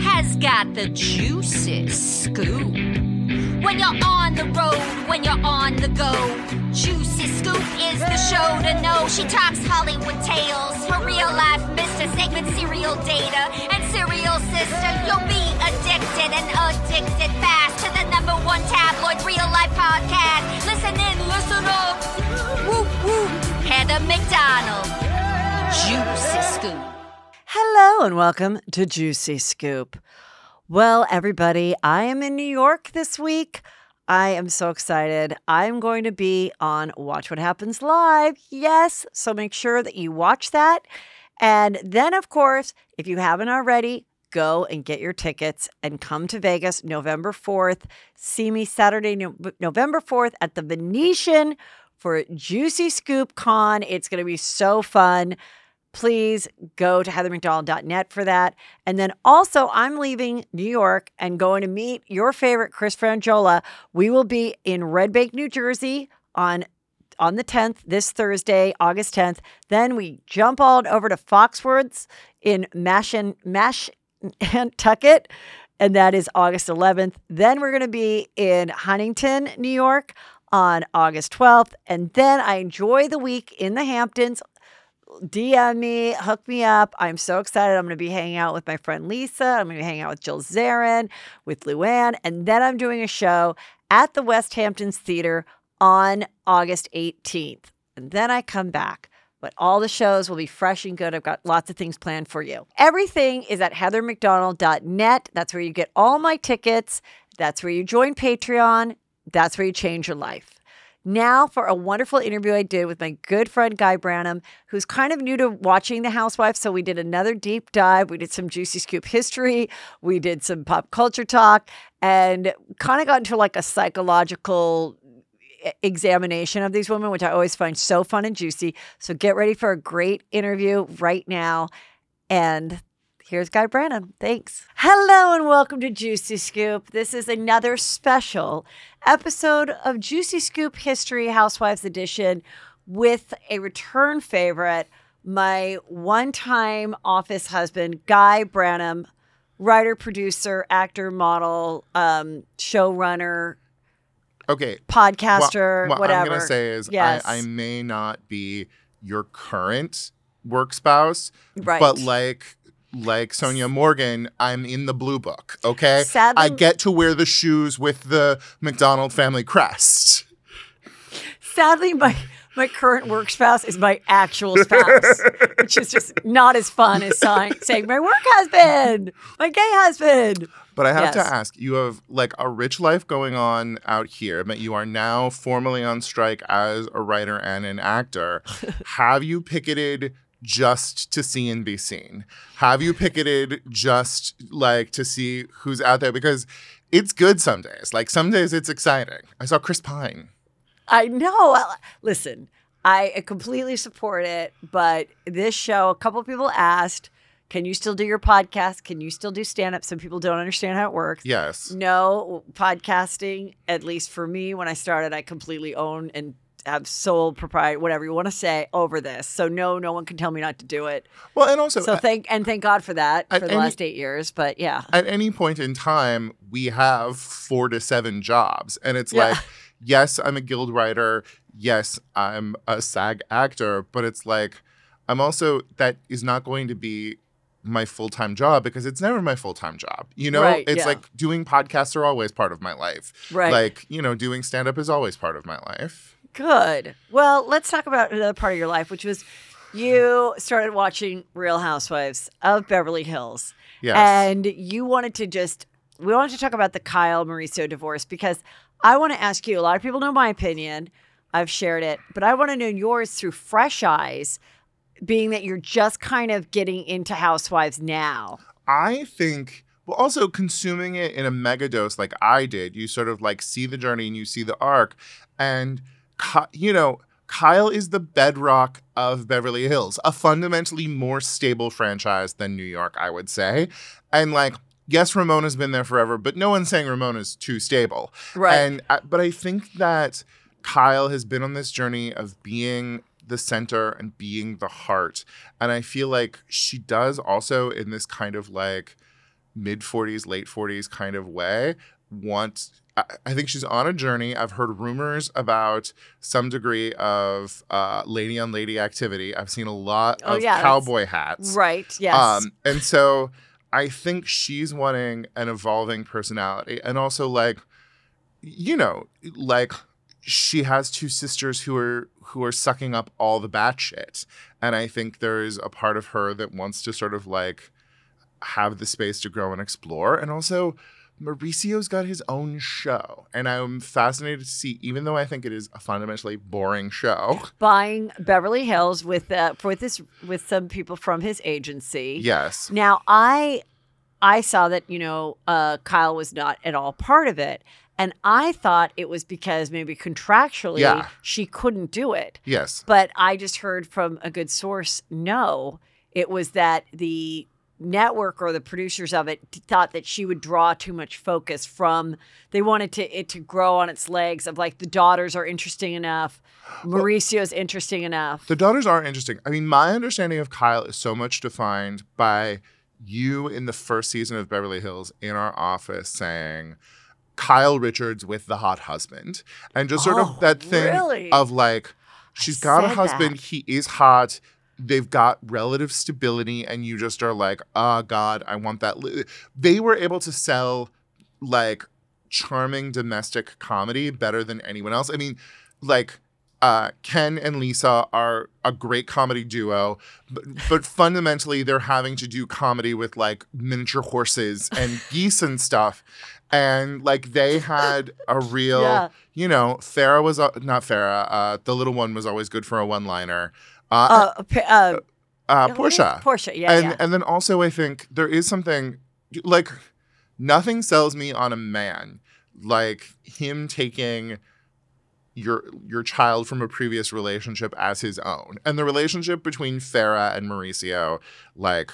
has got the juiciest scoop. When you're on the road, when you're on the go, Juicy Scoop is the show to know. She talks Hollywood tales, her real life Mr. Segment serial data, and serial sister. You'll be addicted and addicted fast to the number one tabloid real life podcast. Listen in, listen up. Whoop whoop. Heather McDonald, Juicy Scoop. Hello and welcome to Juicy Scoop. Well, everybody, I am in New York this week. I am so excited. I'm going to be on Watch What Happens Live. Yes. So make sure that you watch that. And then, of course, if you haven't already, go and get your tickets and come to Vegas November 4th. See me Saturday, no- November 4th at the Venetian for Juicy Scoop Con. It's going to be so fun please go to heathermcdonald.net for that. And then also, I'm leaving New York and going to meet your favorite Chris Franjola. We will be in Red Bank, New Jersey on on the 10th, this Thursday, August 10th. Then we jump on over to Foxwoods in Mash and Mash Tucket, and that is August 11th. Then we're going to be in Huntington, New York on August 12th. And then I enjoy the week in the Hamptons DM me, hook me up. I'm so excited. I'm going to be hanging out with my friend Lisa. I'm going to be hanging out with Jill Zarin, with Luann. And then I'm doing a show at the West Hamptons Theater on August 18th. And then I come back. But all the shows will be fresh and good. I've got lots of things planned for you. Everything is at heathermcdonald.net. That's where you get all my tickets. That's where you join Patreon. That's where you change your life. Now, for a wonderful interview I did with my good friend Guy Branum, who's kind of new to watching The Housewives. So we did another deep dive. We did some Juicy Scoop history. We did some pop culture talk and kind of got into like a psychological examination of these women, which I always find so fun and juicy. So get ready for a great interview right now. And here's Guy Branum. Thanks. Hello and welcome to Juicy Scoop. This is another special episode of Juicy Scoop History Housewives Edition with a return favorite, my one time office husband, Guy Branum, writer, producer, actor, model, um, showrunner, Okay. podcaster, what, what whatever. I'm gonna say is yes. I, I may not be your current work spouse, Right. but like like Sonja Morgan, I'm in the blue book. Okay, Sadly- I get to wear the shoes with the McDonald family crest. Sadly, my my current work spouse is my actual spouse, which is just not as fun as saying, saying my work husband, my gay husband. But I have Yes. to ask, you have like a rich life going on out here, but you are now formally on strike as a writer and an actor. have you picketed just to see and be seen? Have you picketed just like to see who's out there? Because it's good some days. Like some days it's exciting. I saw Chris Pine. I know. Listen, I completely support it, but this show, a couple people asked, "Can you still do your podcast? Can you still do stand up?" Some people don't understand how it works. Yes. No, podcasting, at least for me, when I started, I completely own and have sole propriety, whatever you want to say, over this. So no, no one can tell me not to do it. Well, and also So uh, thank and thank God for that for the any- last eight years. But yeah, at any point in time, we have four to seven jobs. And it's Yeah. like, yes, I'm a guild writer. Yes, I'm a SAG actor. But it's like, I'm also, that is not going to be my full-time job because it's never my full-time job. You know, Right, it's yeah. like doing podcasts are always part of my life. Right. Like, you know, doing stand-up is always part of my life. Good. Well, let's talk about another part of your life, which was you started watching Real Housewives of Beverly Hills. Yes. And you wanted to just, we wanted to talk about the Kyle Mauricio divorce because I want to ask you a lot of people know my opinion. I've shared it, but I want to know yours through fresh eyes, being that you're just kind of getting into Housewives now. I think well also consuming it in a mega dose like I did, you sort of like see the journey and you see the arc and you know Kyle is the bedrock of Beverly Hills, a fundamentally more stable franchise than New York, I would say. And like yes, Ramona's been there forever, but no one's saying Ramona's too stable. Right. And uh, but I think that Kyle has been on this journey of being the center and being the heart. And I feel like she does also in this kind of like mid 40s, late 40s kind of way want I I think she's on a journey. I've heard rumors about some degree of uh, lady on lady activity. I've seen a lot Oh, of yeah, cowboy hats. Right. Yes. Um, and so I think she's wanting an evolving personality. And also, like, you know, like she has two sisters who are who are sucking up all the bad shit. And I think there is a part of her that wants to sort of like have the space to grow and explore. And also Mauricio's got his own show. And I'm fascinated to see, even though I think it is a fundamentally boring show. Buying Beverly Hills with uh, for this with some people from his agency. Yes. Now I I saw that, you know, uh, Kyle was not at all part of it. And I thought it was because maybe contractually Yeah. she couldn't do it. Yes. But I just heard from a good source, no, it was that the network or the producers of it thought that she would draw too much focus from they wanted to it to grow on its legs of like the daughters are interesting enough mauricio's interesting enough The daughters are interesting. I mean, my understanding of Kyle is so much defined by you in the first season of Beverly Hills in our office saying, Kyle Richards with the hot husband. And just sort Oh, of that thing really? of like, she's got a husband, that. he is hot. They've got relative stability, and you just are like, oh God, I want that. li-" They were able to sell like charming domestic comedy better than anyone else. I mean, like uh, Ken and Lisa are a great comedy duo, but, but fundamentally they're having to do comedy with like miniature horses and geese and stuff. And like they had a real, Yeah. you know, Farrah was uh, not Farrah. Uh, the little one was always good for a one-liner. Uh, uh, uh, uh, is- Portia. Portia, yeah, and yeah. and then also I think there is something like nothing sells me on a man like him taking your your child from a previous relationship as his own. And the relationship between Farrah and Mauricio, like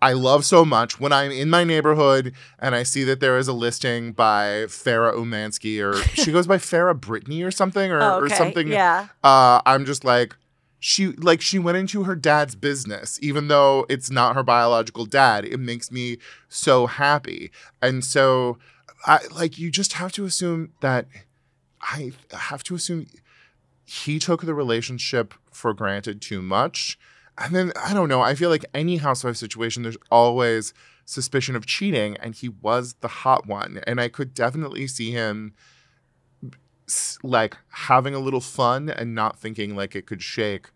I love so much when I'm in my neighborhood and I see that there is a listing by Farrah Umansky or she goes by Farrah Brittany or something or, Oh, or okay, something. yeah. Uh, I'm just like she like she went into her dad's business even though it's not her biological dad. It makes me so happy. And so I like you just have to assume that I have to assume he took the relationship for granted too much. And then I don't know. I feel like any housewife situation, there's always suspicion of cheating, and he was the hot one. And I could definitely see him like having a little fun and not thinking like it could shake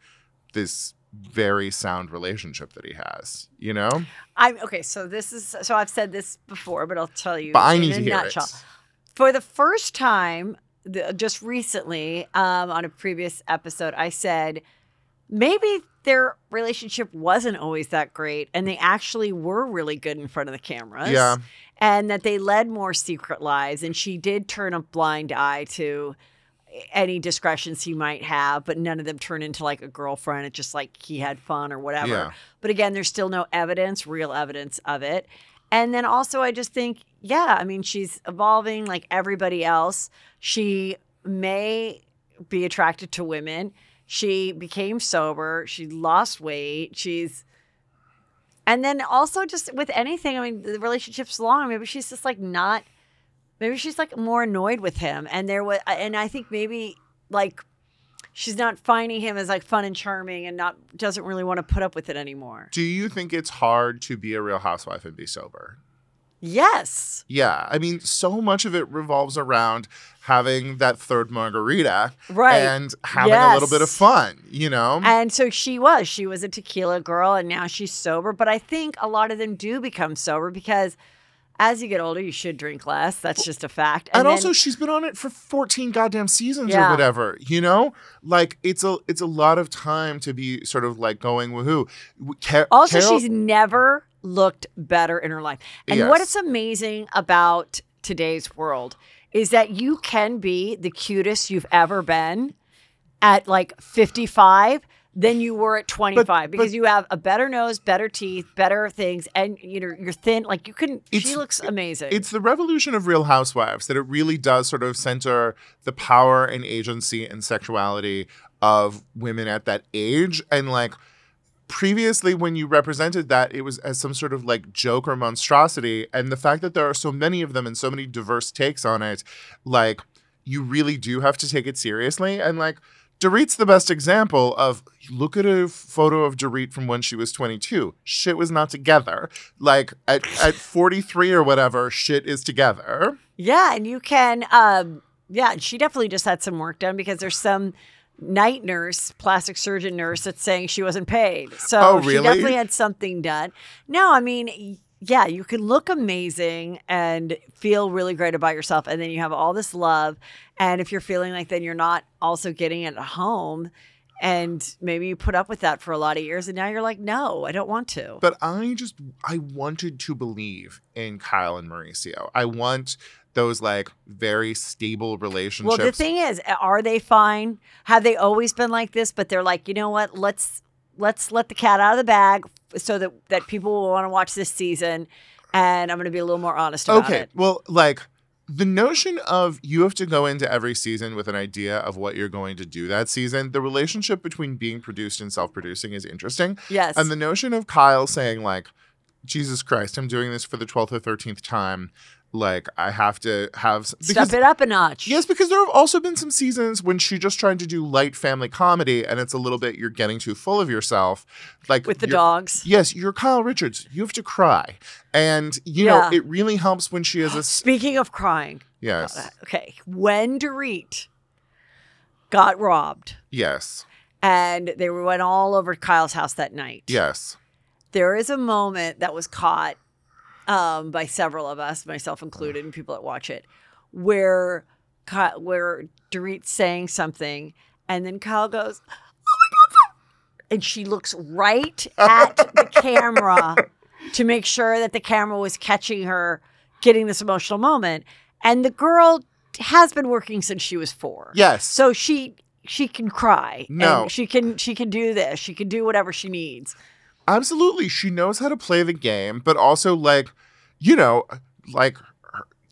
this very sound relationship that he has. You know? I'm okay. So this is so I've said this before, but I'll tell you But I need a to hear nutshell. it. For the first time, the, just recently, um, on a previous episode, I said maybe their relationship wasn't always that great, and they actually were really good in front of the cameras. Yeah. And that they led more secret lives, and she did turn a blind eye to eh, any discretions he might have, but none of them turn into like a girlfriend. It's just like he had fun or whatever. Yeah. But again, there's still no evidence, real evidence of it. And then also, I just think, yeah, I mean, she's evolving like everybody else. She may be attracted to women. She became sober. She lost weight. She's, and then also just with anything, I mean, the relationship's long. Maybe she's just like not, maybe she's like more annoyed with him. And there was, and I think maybe like she's not finding him as like fun and charming and not doesn't really want to put up with it anymore. Do you think it's hard to be a real housewife and be sober? Yes. Yeah, I mean, so much of it revolves around having that third margarita, Right. and having a little bit of fun. You know, And so she was. She was a tequila girl and now she's sober. But I think a lot of them do become sober because as you get older, you should drink less. That's just a fact. and, then- also she's been on it for 14 goddamn seasons Yeah. or whatever you know like it's a it's a lot of time to be sort of like going woohoo Ca- Also, Carol- she's never looked better in her life. And what Yes. is amazing about today's world is that you can be the cutest you've ever been at like 55 than you were at 25 because you have a better nose, better teeth, better things, and you know you're thin. Like you can. she looks amazing. It's the revolution of Real Housewives that it really does sort of center the power and agency and sexuality of women at that age. And like previously, when you represented that, it was as some sort of like joke or monstrosity. And the fact that there are so many of them and so many diverse takes on it, like you really do have to take it seriously. And like, Dorit's the best example of look at a photo of Dorit from when she was 22. Shit was not together. Like at, at 43 or whatever, shit is together. Yeah, and you can. Um, yeah, and she definitely just had some work done because there's some night nurse, plastic surgeon nurse that's saying she wasn't paid. So Oh, she definitely had something done. No, I mean, yeah, you can look amazing and feel really great about yourself, and then you have all this love. And if you're feeling like then you're not also getting it at home. And maybe you put up with that for a lot of years, and now you're like, no, I don't want to. But I just, I wanted to believe in Kyle and Mauricio. I want those like very stable relationships. Well, the thing is, are they fine? Have they always been like this? But they're like, you know what? Let's let's let the cat out of the bag so that that people will want to watch this season. And I'm going to be a little more honest about okay. it. Well, like the notion of you have to go into every season with an idea of what you're going to do that season. The relationship between being produced and self-producing is interesting. Yes. And the notion of Kyle saying like, Jesus Christ, I'm doing this for the 12th or 13th time. Like I have to have s- Step it up a notch. Yes, because there have also been some seasons when she just tried to do light family comedy, and it's a little bit you're getting too full of yourself, like With the dogs. Yes, you're Kyle Richards. You have to cry, and you Yeah. know it really helps when she has a Speaking of crying, yes, uh, okay, when Dorit got robbed yes, and they went all over Kyle's house that night. yes. there is a moment that was caught um, by several of us, myself included, and people that watch it, where where Dorit's saying something, and then Kyle goes, "Oh my god!" and she looks right at the camera to make sure that the camera was catching her getting this emotional moment, and the girl has been working since she was four. Yes. so she she can cry. No. and she can she can do this. She can do whatever she needs. Absolutely. She knows how to play the game, but also like, you know, like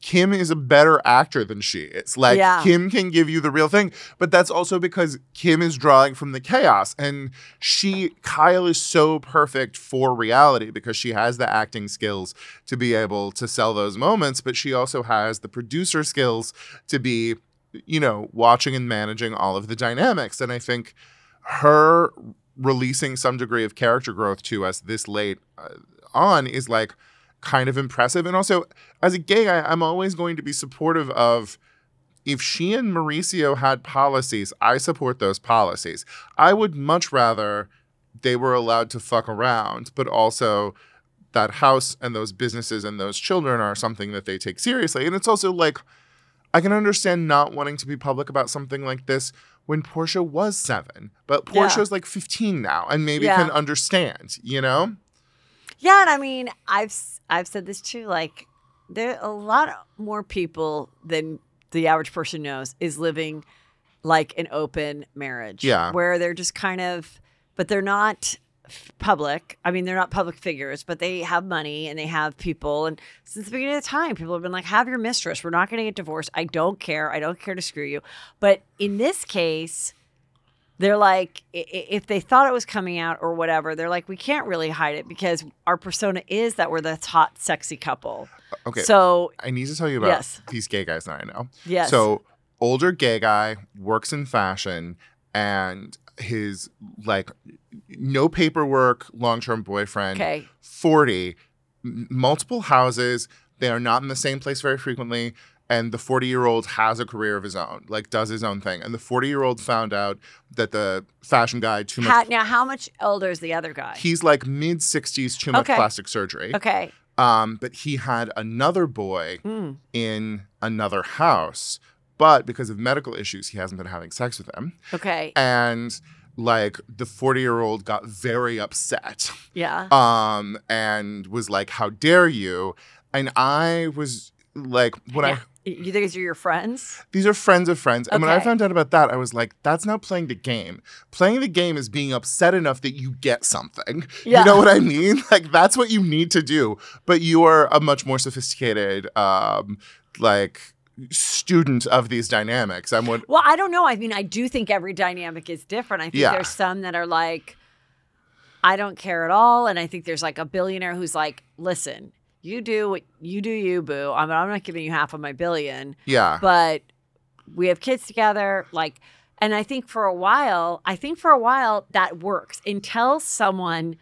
Kim is a better actor than she is. Like Yeah. Kim can give you the real thing, but that's also because Kim is drawing from the chaos and she Kyle is so perfect for reality because she has the acting skills to be able to sell those moments, but she also has the producer skills to be you know, watching and managing all of the dynamics. And I think her releasing some degree of character growth to us this late uh, on is like kind of impressive. And also, as a gay guy, I'm always going to be supportive of if she and Mauricio had policies, I support those policies. I would much rather they were allowed to fuck around, but also that house and those businesses and those children are something that they take seriously. And it's also like, I can understand not wanting to be public about something like this when Portia was seven, but Yeah. Portia's like 15 now and maybe Yeah. can understand, you know? Yeah, and I mean, I've I've said this too. Like, there are a lot more people than the average person knows is living like an open marriage. Yeah. where they're just kind of, but they're not public. I mean, they're not public figures, but they have money and they have people. And since the beginning of the time, people have been like, "Have your mistress. We're not going to get divorced. I don't care. I don't care to screw you." But in this case they're like if they thought it was coming out or whatever they're like we can't really hide it because our persona is that we're the hot sexy couple Okay. so I need to tell you about Yes. these gay guys that I know. Yes. So older gay guy works in fashion and his like no paperwork long-term boyfriend Okay. 40 m- multiple houses they are not in the same place very frequently and the 40 year old has a career of his own like does his own thing and the 40 year old found out that the fashion guy too much How, now, how much older is the other guy? he's like mid 60s too much Okay. plastic surgery okay. um, but he had another boy Mm. in another house but because of medical issues he hasn't been having sex with him Okay. and like the 40 year old got very upset yeah. um and was like how dare you and i was like when Yeah. i You think these are your friends? these are friends of friends and when i found out about that i was like that's not playing the game playing the game is being upset enough that you get something Yeah. you know what i mean like that's what you need to do but you are a much more sophisticated um like student of these dynamics i'm what Well, I don't know. I mean, I do think every dynamic is different. I think Yeah. there's some that are like, I don't care at all. And I think there's like a billionaire who's like, listen, you do what you do, you boo. I'm, I'm not giving you half of my billion, yeah but we have kids together. Like, and I think for a while, I think for a while that works until someone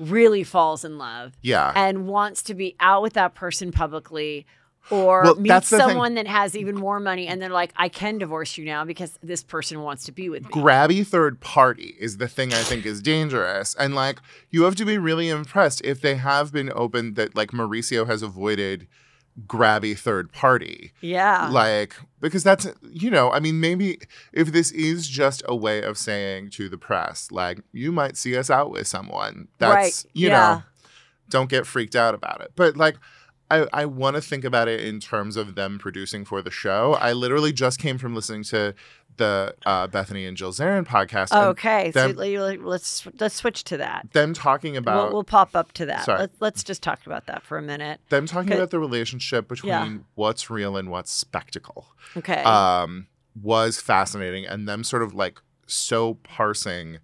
really falls in love yeah and wants to be out with that person publicly or Well, meets that's the thing. someone that has even more money and they're like i can divorce you now because this person wants to be with me grabby third party is the thing I think is dangerous. And like you have to be really impressed if they have been open that like Mauricio has avoided grabby third party. yeah Like because that's you know, I mean maybe if this is just a way of saying to the press like you might see us out with someone. That's Right, you yeah. know, don't get freaked out about it. But like I, I want to think about it in terms of them producing for the show. I literally just came from listening to the uh, Bethany and Jill Zarin podcast. okay so them, le- let's let's switch to that them talking about we'll, we'll pop up to that Sorry. Let, let's just talk about that for a minute them talking about the relationship between Yeah. what's real and what's spectacle. okay um, was fascinating, and them sort of like so parsing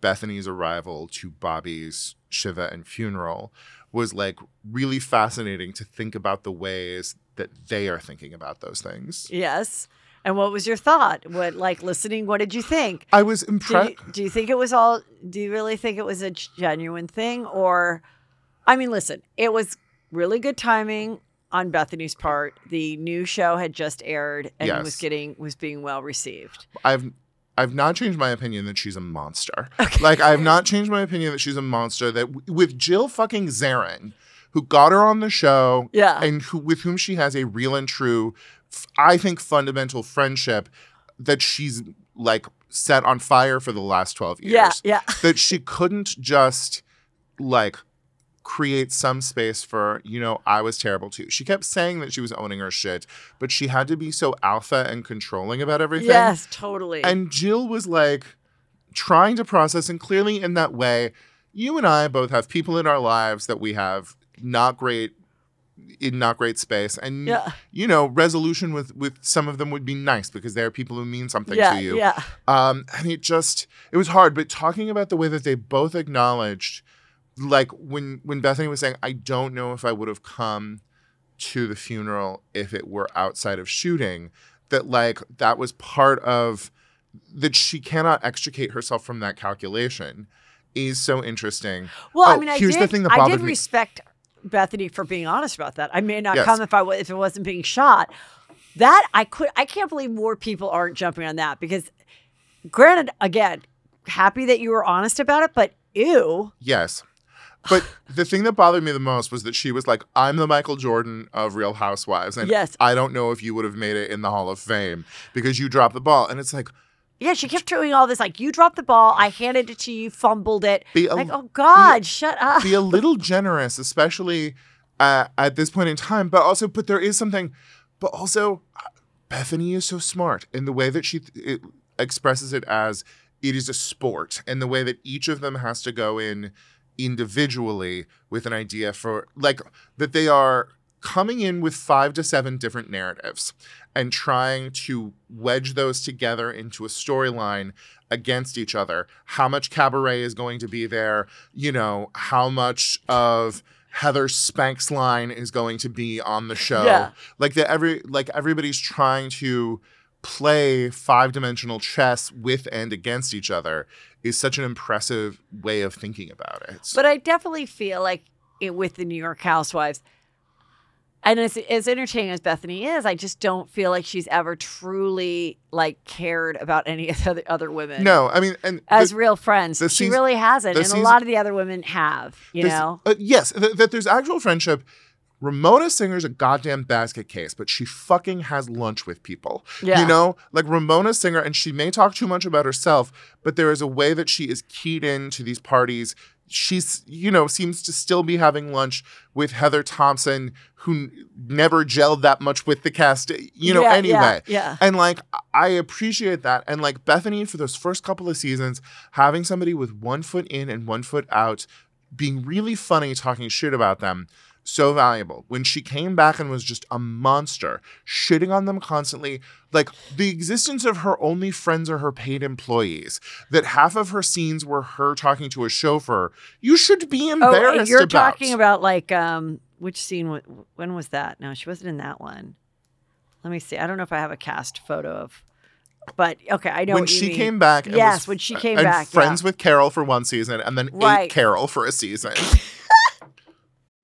Bethany's arrival to Bobby's Shiva and funeral was like really fascinating to think about the ways that they are thinking about those things. yes. And what was your thought? What like listening what did you think? I was impressed. you, do you think it was all do you really think it was a genuine thing? Or i mean listen it was really good timing on bethany's part. The new show had just aired and was getting was being well received. I've I've not changed my opinion that she's a monster. Like I've not changed my opinion that she's a monster. That w- with Jill fucking Zarin, who got her on the show, Yeah. and who with whom she has a real and true, f- I think fundamental friendship, that she's like set on fire for the last twelve years. yeah yeah that she couldn't just like create some space for, you know, I was terrible too. She kept saying that she was owning her shit, but she had to be so alpha and controlling about everything. yes totally And Jill was like trying to process, and clearly in that way, you and I both have people in our lives that we have not great in not great space and Yeah. you know resolution with with some of them would be nice because they're people who mean something yeah to you yeah um, and it just it was hard. But talking about the way that they both acknowledged, like when when Bethany was saying, I don't know if I would have come to the funeral if it were outside of shooting, that like that was part of that she cannot extricate herself from that calculation is so interesting. Well, I Oh, mean, I here's did. the thing that bothered I did me. respect Bethany for being honest about that. I may not Yes. come if I if it wasn't being shot. That I could. I can't believe more people aren't jumping on that because, granted, again, happy that you were honest about it, but ew. Yes. But the thing that bothered me the most was that she was like, I'm the Michael Jordan of Real Housewives. And Yes. I don't know if you would have made it in the Hall of Fame because you dropped the ball. And it's like, Yeah, she kept doing all this like you dropped the ball, I handed it to you, fumbled it. Be a- like, oh God, shut up. be a little generous, especially uh, at this point in time. But also, but there is something, but also, uh, Bethany is so smart in the way that she it expresses it as it is a sport, and the way that each of them has to go in individually with an idea for like that they are coming in with five to seven different narratives and trying to wedge those together into a storyline against each other. How much cabaret is going to be there? You know, how much of Heather Spank's line is going to be on the show. Yeah. Like that every like everybody's trying to play five dimensional chess with and against each other is such an impressive way of thinking about it. But I definitely feel like it, with the New York Housewives, and as, as entertaining as Bethany is, I just don't feel like she's ever truly like cared about any of the other, other women. no, I mean, and as the- real friends, she really hasn't, and a lot of the other women have. You know, uh, yes, th- that there's actual friendship. Ramona Singer's a goddamn basket case, but she fucking has lunch with people. Yeah. You know, like Ramona Singer, and she may talk too much about herself, but there is a way that she is keyed into these parties. She's, you know, seems to still be having lunch with Heather Thomson, who n- never gelled that much with the cast, eh, you know, Yeah, yeah, anyway. yeah. And like, I appreciate that. And like Bethany, for those first couple of seasons, having somebody with one foot in and one foot out, being really funny, talking shit about them, so valuable. When she came back and was just a monster, shitting on them constantly, like the existence of her only friends are her paid employees, that half of her scenes were her talking to a chauffeur, you should be oh, embarrassed and you're about. talking about like um, which scene? When was that? No, she wasn't in that one. Let me see. I don't know if I have a cast photo of, but okay, I know when she mean. came back, Yes, was- when she came back, friends yeah. with Carol for one season, and then Right. ate Carol for a season.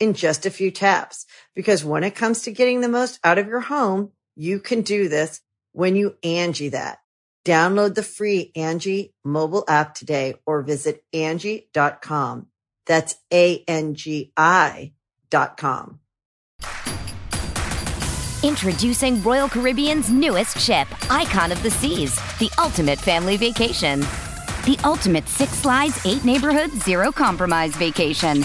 in just a few taps. Because when it comes to getting the most out of your home, you can do this when you Angi that. Download the free Angi mobile app today or visit Angi.com. That's A-N-G-I dot com. Introducing Royal Caribbean's newest ship, Icon of the Seas, the ultimate family vacation. The ultimate six slides, eight neighborhoods, zero compromise vacation.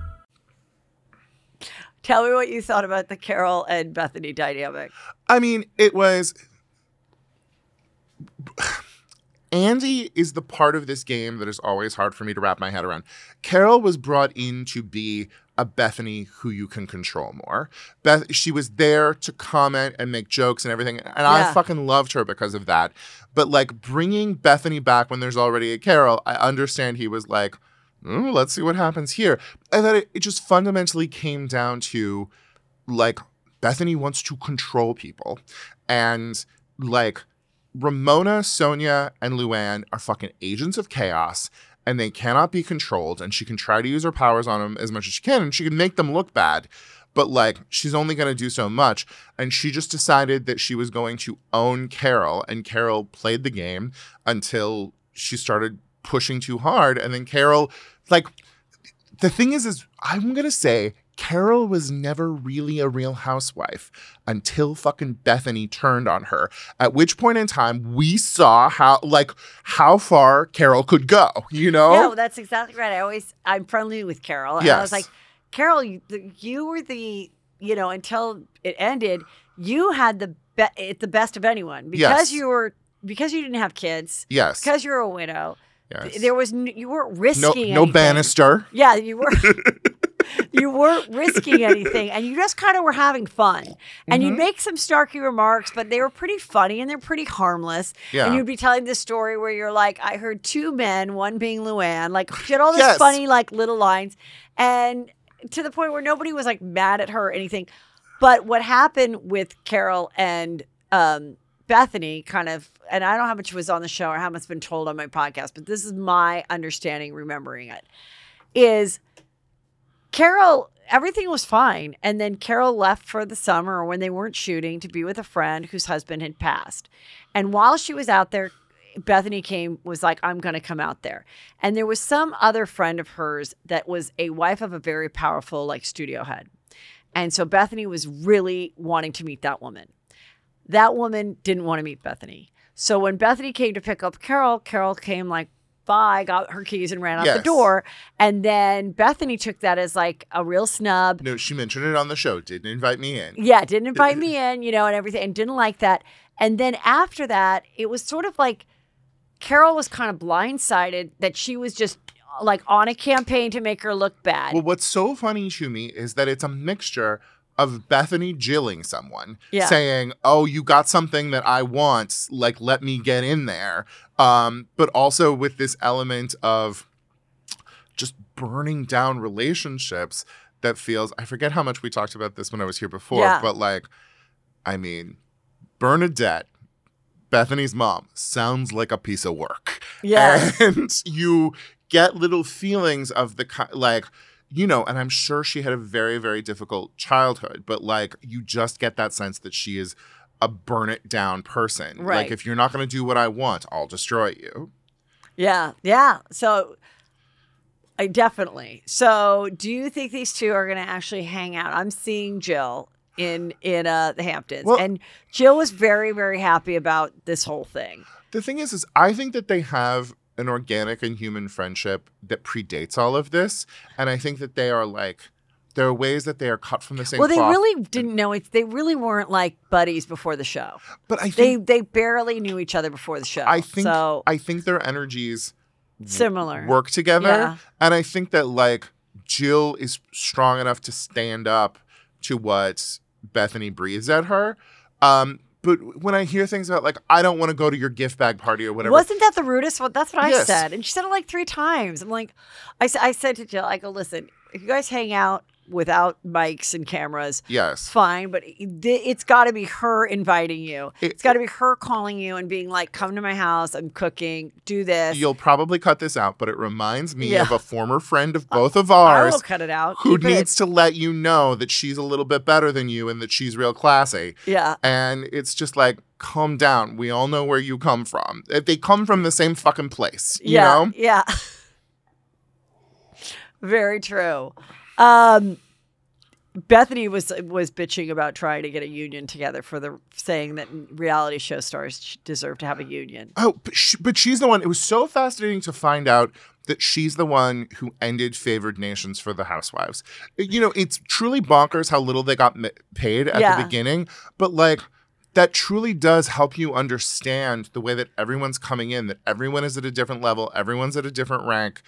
Tell me what you thought about the Carol and Bethany dynamic. I mean, it was. Andy is the part of this game that is always hard for me to wrap my head around. Carol was brought in to be a Bethany who you can control more. Beth, she was there to comment and make jokes and everything, and I fucking loved her because of that. But like bringing Bethany back when there's already a Carol, I understand he was like, "Mm, let's see what happens here. And then it, it just fundamentally came down to like Bethany wants to control people. And like Ramona, Sonja, and Luann are fucking agents of chaos and they cannot be controlled. And she can try to use her powers on them as much as she can and she can make them look bad. But like she's only going to do so much. And she just decided that she was going to own Carol. And Carol played the game until she started pushing too hard. And then Carol, like, the thing is, is I'm gonna say Carol was never really a real housewife until fucking Bethany turned on her. At which point in time we saw how like how far Carol could go, you know? No, that's exactly right. I always I'm friendly with Carol. And I was like, Carol, you, the, you were the you know until it ended, you had the be- the best of anyone because Yes. you were because you didn't have kids. Yes. Because you're a widow. Yes. There was n- you weren't no, risking no anything. banister. Yeah, you were. you weren't risking anything, and you just kind of were having fun. And Mm-hmm. you'd make some snarky remarks, but they were pretty funny and they're pretty harmless. Yeah. And you'd be telling this story where you're like, "I heard two men, one being Luann." Like she had all this Yes. funny like little lines, and to the point where nobody was like mad at her or anything. But what happened with Carol and um, Bethany, kind of, and I don't know how much was on the show or how much been told on my podcast, but this is my understanding, remembering it, is Carol, everything was fine. And then Carol left for the summer when they weren't shooting to be with a friend whose husband had passed. And while she was out there, Bethany came, was like, I'm going to come out there. And there was some other friend of hers that was a wife of a very powerful, like, studio head. And so Bethany was really wanting to meet that woman. That woman didn't want to meet Bethany. So when Bethany came to pick up Carol, Carol came like, bye, got her keys and ran out the Yes. door. And then Bethany took that as like a real snub. No, she mentioned it on the show. Didn't invite me in. Yeah, didn't invite me in, you know, and everything, and didn't like that. And then after that, it was sort of like Carol was kind of blindsided that she was just like on a campaign to make her look bad. Well, what's so funny to me is that it's a mixture of Bethany jilling someone, Yeah. saying, "Oh, you got something that I want, like let me get in there," um, but also with this element of just burning down relationships that feels. I forget how much we talked about this when I was here before, Yeah. but like, I mean, Bernadette. Bethany's mom sounds like a piece of work. Yes. And you get little feelings of the like, you know, and I'm sure she had a very, very difficult childhood, but like you just get that sense that she is a burn it down person. Right. Like if you're not going to do what I want, I'll destroy you. Yeah, yeah. So I definitely. So do you think these two are going to actually hang out? I'm seeing Jill in in uh the Hamptons. Well- and Jill was very very happy about this whole thing. The thing is, is I think that they have an organic and human friendship that predates all of this, and I think that they are like there are ways that they are cut from the same. well, they really didn't know it. They really weren't like buddies before the show. But I They think they barely knew each other before the show. I think so. I think their energies Similar. work together, Yeah. and I think that like Jill is strong enough to stand up to what Bethany breathes at her. Um, but when I hear things about like I don't want to go to your gift bag party or whatever, Wasn't that the rudest one? That's what I Yes. said. And she said it like three times. I'm like, I, I said to Jill, I go, listen, if you guys hang out without mics and cameras, yes, fine, but it- it's got to be her inviting you. It- it's got to be her calling you and being like, come to my house. I'm cooking. Do this. You'll probably cut this out, but it reminds me Yeah. of a former friend of both of ours. I will cut it out. who Keep it- needs to let you know that she's a little bit better than you and that she's real classy. Yeah. And it's just like, calm down. We all know where you come from. If They come from the same fucking place, you yeah. know? Yeah. Very true. Um, Bethany was was bitching about trying to get a union together for the saying that reality show stars deserve to have a union. Oh, but, sh- but she's the one. It was so fascinating to find out that she's the one who ended favored nations for the housewives. You know, it's truly bonkers how little they got paid at Yeah. the beginning, but like that truly does help you understand the way that everyone's coming in, that everyone is at a different level, everyone's at a different rank.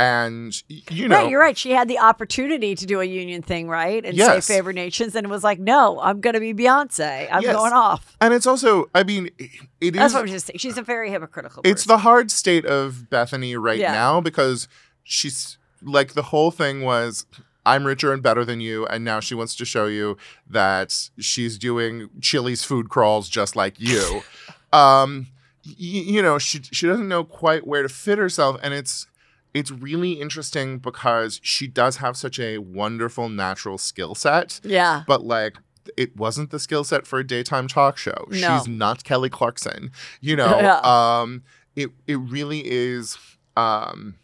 And, you know, right, you're right. She had the opportunity to do a union thing, right? And Yes. say favor nations, and it was like, no, I'm going to be Beyonce. I'm Yes. going off. and it's also, I mean, it is. That's what I'm just saying. She's a very hypocritical. it's the hard state of Bethany right Yeah. now because she's like the whole thing was I'm richer and better than you, and now she wants to show you that she's doing Chili's food crawls just like you. um, y- you know, she she doesn't know quite where to fit herself, and it's it's really interesting because she does have such a wonderful natural skill set. Yeah. But like it wasn't the skill set for a daytime talk show. No. She's not Kelly Clarkson. You know, Yeah. um it it really is um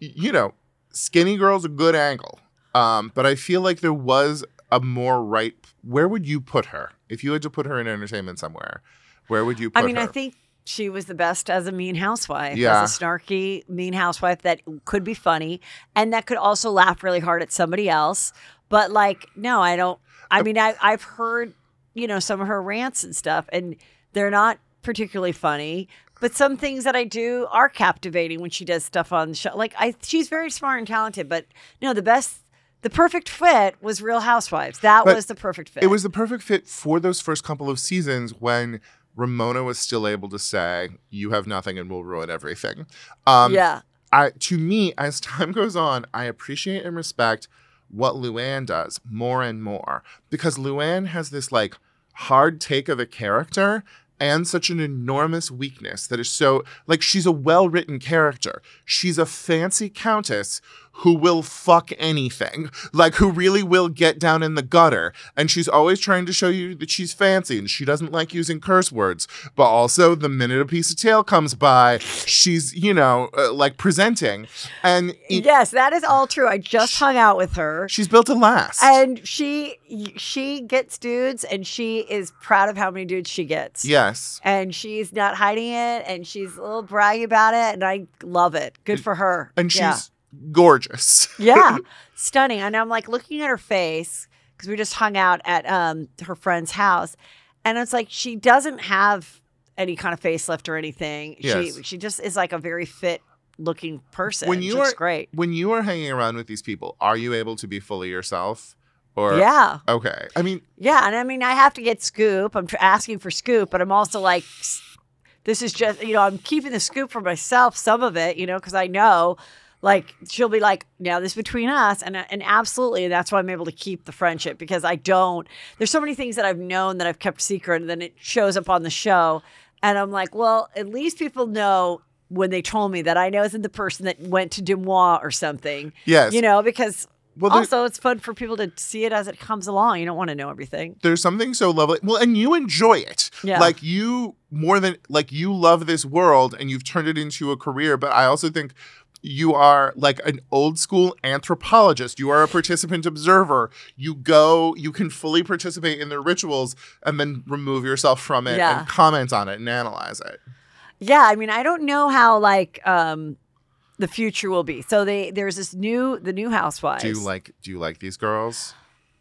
you know, skinny girl's a good angle. Um but I feel like there was a more right where would you put her? If you had to put her in entertainment somewhere, where would you put her? I mean, her? I think she was the best as a mean housewife, Yeah. as a snarky mean housewife that could be funny and that could also laugh really hard at somebody else. But like, no, I don't. I mean, I I've heard you know some of her rants and stuff, and they're not particularly funny, but some things that I do are captivating when she does stuff on the show. Like I, she's very smart and talented, but no, the best, the perfect fit was Real Housewives. That But was the perfect fit. It was the perfect fit for those first couple of seasons when Ramona was still able to say, "You have nothing, and we'll ruin everything." Um, yeah. I to me, as time goes on, I appreciate and respect what Luann does more and more because Luann has this like hard take of a character and such an enormous weakness that is so like she's a well-written character. She's a fancy countess who will fuck anything, like who really will get down in the gutter. And she's always trying to show you that she's fancy and she doesn't like using curse words. But also, the minute a piece of tail comes by, she's, you know, uh, like presenting. And it- yes, that is all true. I just hung out with her. she's built to last. And she she gets dudes and she is proud of how many dudes she gets. yes. And she's not hiding it and she's a little braggy about it and I love it. Good for her. And she's Yeah. Gorgeous. yeah, stunning. And I'm like looking at her face because we just hung out at um her friend's house, and it's like she doesn't have any kind of facelift or anything. Yes. She she just is like a very fit looking person. when you are great. when you are hanging around with these people, are you able to be fully yourself? Or Yeah. Okay. I mean, Yeah, and I mean, I have to get scoop. I'm asking for scoop, but I'm also like, this is just you know, I'm keeping the scoop for myself. Some of it, you know, because I know. Like she'll be like, now this is between us, and uh, and absolutely, that's why I'm able to keep the friendship because I don't. There's so many things that I've known that I've kept secret, and then it shows up on the show, and I'm like, well, at least people know when they told me that I know isn't the person that went to Demois or something. Yes. you know, because Well, there- also it's fun for people to see it as it comes along. You don't want to know everything. there's something so lovely. Well, and you enjoy it. Yeah. Like you more than like you love this world and you've turned it into a career, but I also think you are like an old school anthropologist. You are a participant observer. You go, you can fully participate in their rituals and then remove yourself from it Yeah. and comment on it and analyze it. Yeah, I mean, I don't know how like um the future will be. So they there's this new the new housewives. Do you like do you like these girls?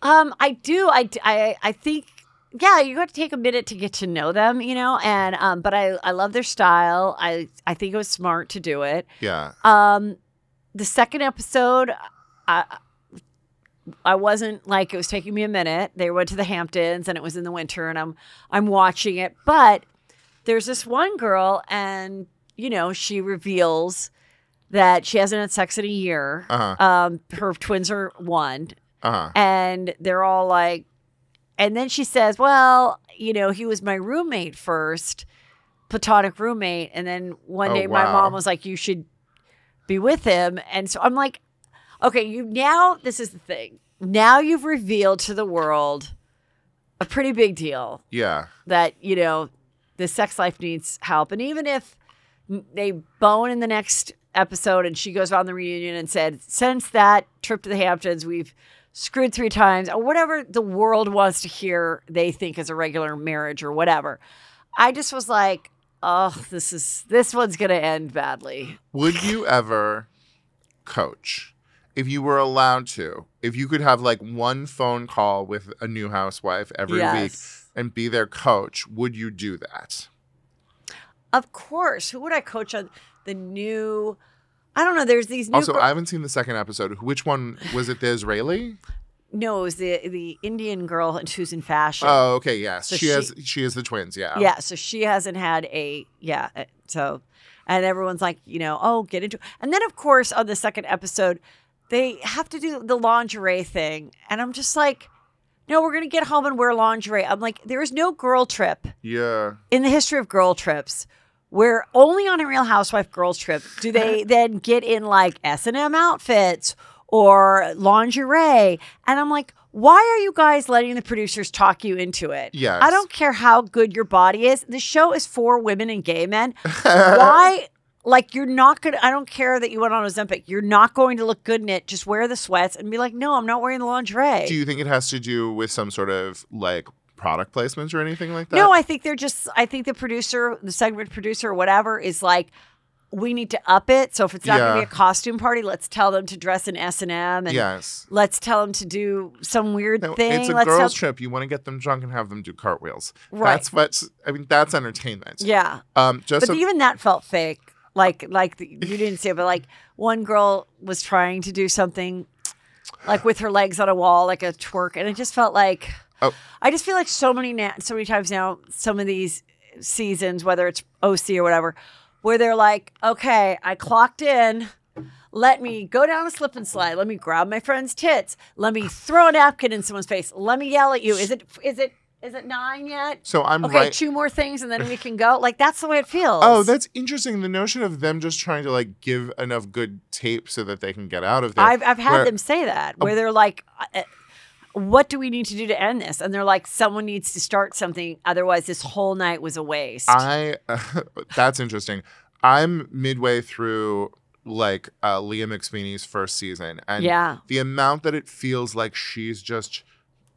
Um, I do. I I I think yeah, you got to take a minute to get to know them, you know. And um, but I I love their style. I I think it was smart to do it. Yeah. Um, the second episode, I I wasn't like it was taking me a minute. They went to the Hamptons and it was in the winter, and I'm I'm watching it. But there's this one girl, and you know she reveals that she hasn't had sex in a year. Uh-huh. Um, her twins are one, Uh-huh. and they're all like, and then she says, "Well, you know, he was my roommate first, platonic roommate, and then one Oh, day my mom was like, you should be with him," and so I'm like, okay, you now this is the thing. Now you've revealed to the world a pretty big deal Yeah. that you know the sex life needs help, and even if they bone in the next episode and she goes on the reunion and said, since that trip to the Hamptons, we've screwed three times, or whatever the world wants to hear they think is a regular marriage or whatever. I just was like, oh, this is this one's gonna end badly. Would you ever coach if you were allowed to? If you could have like one phone call with a new housewife every week and be their coach, would you do that? Of course. Who would I coach on the new? I don't know. There's these new. Also, I haven't seen the second episode. Which one was it? The Israeli? no, it was the the Indian girl who's in fashion. Oh, okay, yes. So she, she- has. She has the twins. Yeah. Yeah, so she hasn't had a yeah. uh, So, and everyone's like, you know, oh, get into. And then of course on the second episode, they have to do the lingerie thing, and I'm just like, no, we're gonna get home and wear lingerie. I'm like, there is no girl trip Yeah. in the history of girl trips where only on a Real Housewife girls trip do they then get in like S and M outfits or lingerie, and I'm like. Why are you guys letting the producers talk you into it? Yes. I don't care how good your body is. The show is for women and gay men. Why? Like you're not gonna. I don't care that you went on Ozempic. You're not going to look good in it. Just wear the sweats and be like, no, I'm not wearing the lingerie. Do you think it has to do with some sort of like product placements or anything like that? No, I think they're just. I think the producer, the segment producer, or whatever, is like, we need to up it. So if it's not going to be a costume party, let's tell them to dress in S and M, and Yes. let's tell them to do some weird No, thing. It's a let's girls' trip. You want to get them drunk and have them do cartwheels. Right. That's what's. I mean, that's entertainment. Yeah. Um. Just but so, even that felt fake. Like like the, you didn't see it, but like one girl was trying to do something like with her legs on a wall, like a twerk, and it just felt like Oh. I just feel like so many na- so many times now, some of these seasons, whether it's OC or whatever, where they're like, okay, I clocked in. Let me go down a slip and slide. Let me grab my friend's tits. Let me throw a napkin in someone's face. Let me yell at you. Is it is it is it nine yet? So I'm okay. right- Two more things and then we can go. Like that's the way it feels. Oh, that's interesting. The notion of them just trying to like give enough good tape so that they can get out of there. I've I've had where- them say that oh. where they're like, "What do we need to do to end this?" And they're like, "Someone needs to start something, otherwise this whole night was a waste." I that's interesting. I'm midway through like uh, Leah McSweeney's first season, and Yeah. the amount that it feels like she's just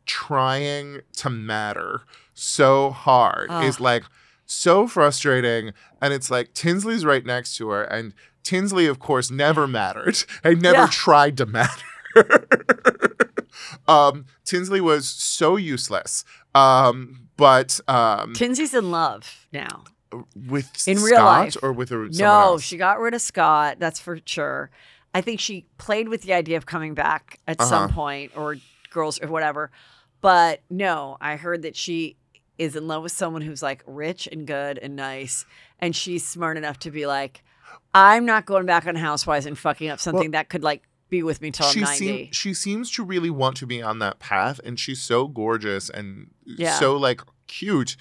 trying to matter so hard is like so frustrating. And it's like Tinsley's right next to her, and Tinsley, of course, never mattered and never Yeah. tried to matter. um, Tinsley was so useless. Um, but um, Tinsley's in love now. with in Scott real life or with her, no she got rid of scott that's for sure i think she played with the idea of coming back at some Uh-huh. point or girls or whatever but no i heard that she is in love with someone who's like rich and good and nice and she's smart enough to be like i'm not going back on housewives and fucking up something that could like be with me till i'm she 90 seem, she seems to really want to be on that path and she's so gorgeous and Yeah. so like cute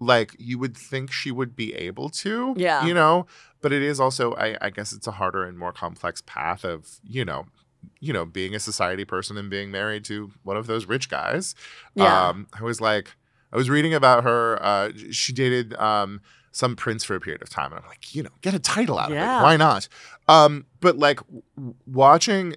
like you would think she would be able to Yeah. you know but it is also I, I guess it's a harder and more complex path of you know you know being a society person and being married to one of those rich guys Yeah. um i was like i was reading about her uh she dated um some prince for a period of time and i'm like you know get a title out of it why not um but like w- watching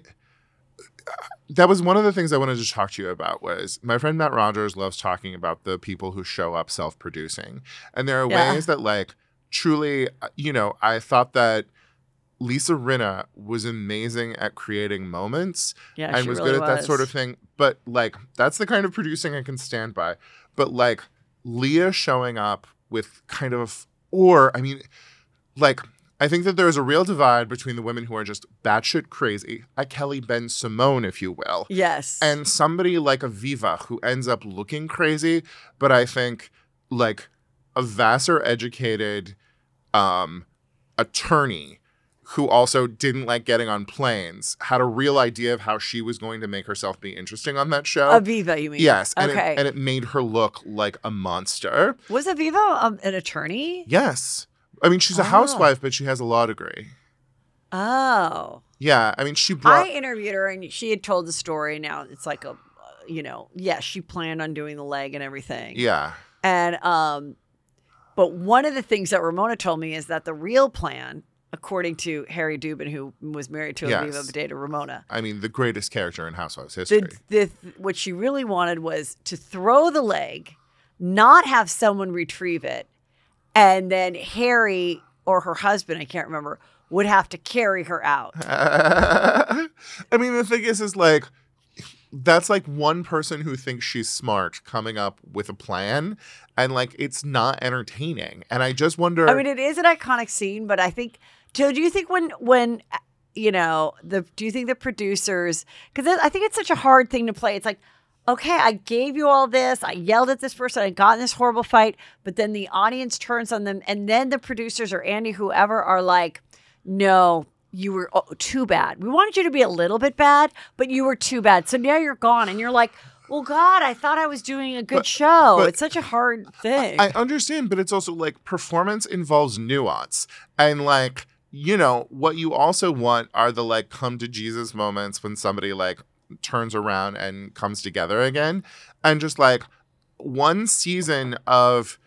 that was one of the things I wanted to talk to you about was my friend Matt Rogers loves talking about the people who show up self-producing. And there are Yeah. ways that like truly uh, you know, I thought that Lisa Rinna was amazing at creating moments Yeah, and was really good at that sort of thing. But like that's the kind of producing I can stand by. But like Leah showing up with kind of or I mean like I think that there is a real divide between the women who are just batshit crazy, a Kelly Bensimon, if you will, yes. and somebody like a Viva who ends up looking crazy, but I think like a Vassar educated um, attorney who also didn't like getting on planes had a real idea of how she was going to make herself be interesting on that show. Aviva, you mean? Yes, and, Okay. it, and it made her look like a monster. was aviva um, an attorney Yes. I mean, she's a Oh. housewife, but she has a law degree. oh Yeah, I mean, she brought. I interviewed her and she had told the story. Now it's like a, you know, yes, she planned on doing the leg and everything. yeah, And um, but one of the things that Ramona told me is that the real plan, according to Harry Dubin, who was married to Yes. Aviva Badeta Ramona, I mean, the greatest character in Housewives history. the, the what she really wanted was to throw the leg, not have someone retrieve it, and then Harry or her husband, I can't remember, would have to carry her out. I mean, the thing is, is like, that's like one person who thinks she's smart coming up with a plan, and like, it's not entertaining. And I just wonder. I mean, it is an iconic scene, but I think. Joe, do you think when when you know the do you think the producers because I think it's such a hard thing to play. It's like, okay, I gave you all this, I yelled at this person, I got in this horrible fight, but then the audience turns on them, and then the producers or Andy, whoever, are like, no. You were oh, too bad. We wanted you to be a little bit bad, but you were too bad. So now you're gone, and you're like, "Well, God, I thought I was doing a good But- show." but- it's such a hard thing. I understand, but it's also like performance involves nuance. And like, you know, what you also want are the like come to Jesus moments when somebody like turns around and comes together again. And just like one season of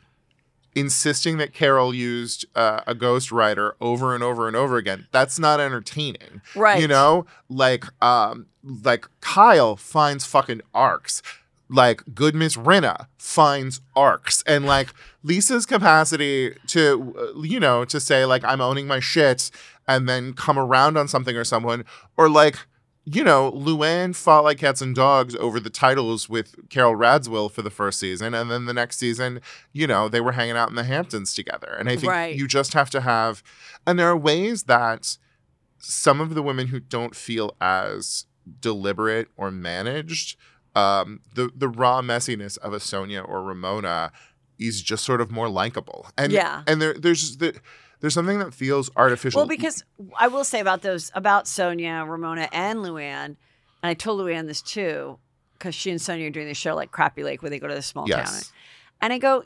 insisting that Carol used uh, a ghostwriter over and over and over again, that's not entertaining. Right. You know, like um like Kyle finds fucking arcs. Like good miss Rinna finds arcs. And like lisa's capacity to uh, you know to say like i'm owning my shit and then come around on something or someone. Or like you know luann fought like cats and dogs over the titles with Carole Radziwill for the first season. And then the next season you know they were hanging out in the hamptons together. And i think Right. you just have to have and there are ways that some of the women who don't feel as deliberate or managed, um, the the raw messiness of a Sonja or Ramona is just sort of more likable. And Yeah. and there there's the, there's something that feels artificial. Well, because I will say about those, about Sonja, Ramona, and Luann, and I told Luann this too, because she and Sonja are doing the show like Crappie Lake where they go to the small town. Yes. And I go,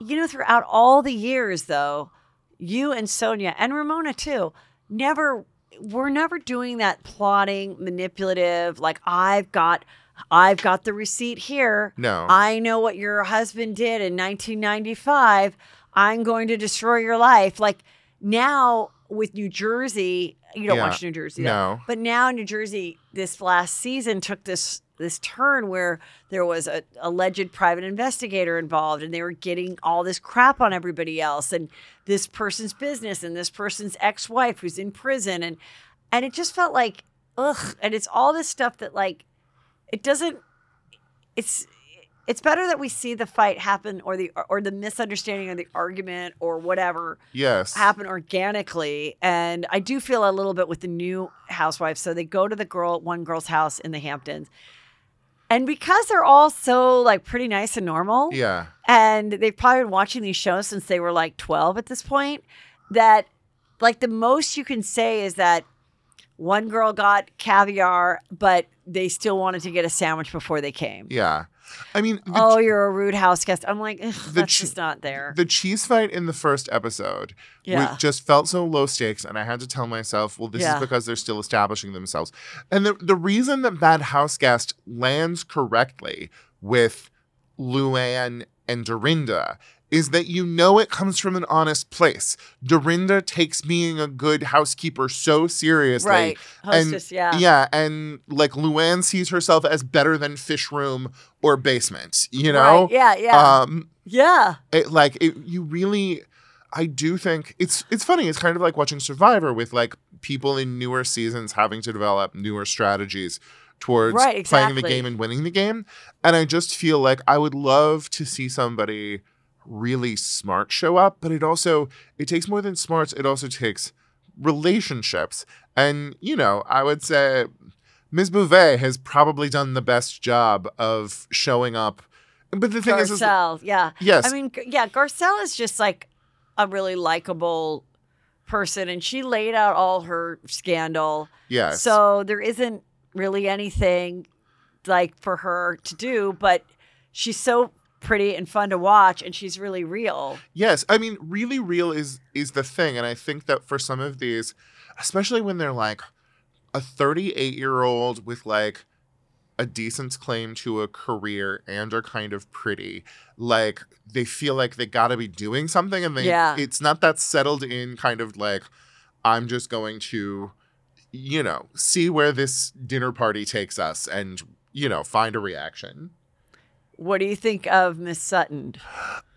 you know, throughout all the years though, you and Sonja and Ramona too, never, we're never doing that plotting, manipulative, like I've got. I've got the receipt here. No. I know what your husband did in 1995. I'm going to destroy your life. Like now with New Jersey, you don't Yeah. watch New Jersey, though. No. But now New Jersey this last season took this this turn where there was a alleged private investigator involved and they were getting all this crap on everybody else and this person's business and this person's ex-wife who's in prison and and it just felt like ugh and it's all this stuff that like it doesn't it's it's better that we see the fight happen or the or the misunderstanding or the argument or whatever yes. happen organically and i do feel a little bit with the new housewives so they go to the girl one girl's house in the hamptons and because they're all so like pretty nice and normal Yeah. and they've probably been watching these shows since they were like 12 at this point that like the most you can say is that one girl got caviar but they still wanted to get a sandwich before they came Yeah. I mean, oh you're a rude house guest i'm like The that's ch- just not there the cheese fight in the first episode Yeah. just felt so low stakes and i had to tell myself well this Yeah. is because they're still establishing themselves and the, the reason that bad house guest lands correctly with luann and dorinda is that you know it comes from an honest place. Dorinda takes being a good housekeeper so seriously. Right. and yeah. yeah and like luann sees herself as better than fish room or basement you know? Right, yeah, yeah. um yeah. it like it, you really i do think it's it's funny it's kind of like watching survivor with like people in newer seasons having to develop newer strategies towards Right, playing the game and winning the game. And i just feel like i would love to see somebody really smart show up but it also it takes more than smarts it also takes relationships and you know i would say ms Beauvais has probably done the best job of showing up but the thing is, is Garcelle, yeah. Yes. I mean, yeah, Garcelle is just like a really likable person, and she laid out all her scandal. Yes. So there isn't really anything like for her to do, but she's so pretty and fun to watch, and she's really real. Yes, I mean, really real is is the thing, and I think that for some of these, especially when they're like a 38 year old with like a decent claim to a career and are kind of pretty, like they feel like they got to be doing something, and they Yeah. it's not that settled in kind of like I'm just going to, you know, see where this dinner party takes us, and you know, find a reaction. What do you think of Miss Sutton?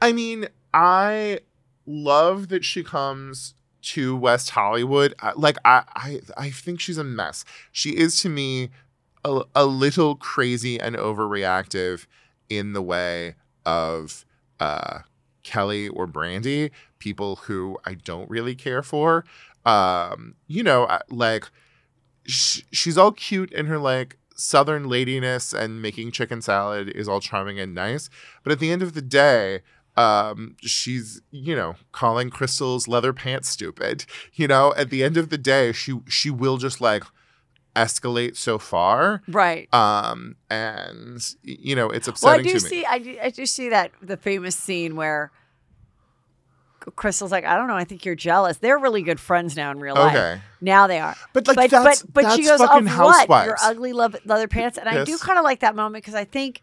I mean, I love that she comes to West Hollywood. Like I, I, I think she's a mess. She is to me a, a little crazy and overreactive in the way of uh, Kelly or Brandi, people who I don't really care for. Um, you know, like sh- she's all cute in her like southern ladiness and making chicken salad is all charming and nice but at the end of the day um she's you know calling crystal's leather pants stupid you know at the end of the day she she will just like escalate so far Right. um and you know it's upsetting Well, I do see. I do, I do see that the famous scene where Crystal's like, I don't know. I think you're jealous. They're really good friends now in real life. Okay. Now they are. But, like, but that's- but, but she goes, fucking of what? Your ugly love, leather pants. And I do kind of like that moment because I think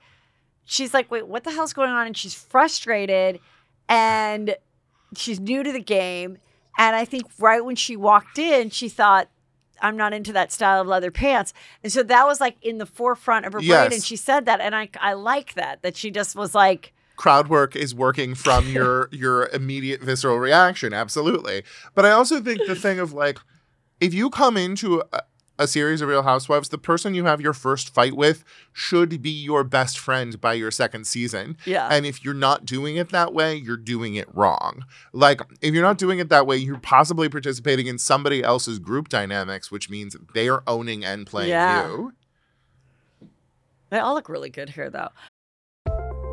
she's like, wait, what the hell's going on? And she's frustrated, and she's new to the game. And I think right when she walked in, she thought, I'm not into that style of leather pants. And so that was like in the forefront of her brain. And she said that. And I, I like that, that she just was like, crowd work is working from your your immediate visceral reaction absolutely but i also think the thing of like if you come into a, a series of real housewives the person you have your first fight with should be your best friend by your second season Yeah. and if you're not doing it that way you're doing it wrong like if you're not doing it that way you're possibly participating in somebody else's group dynamics which means they are owning and playing Yeah. you they all look really good here, though.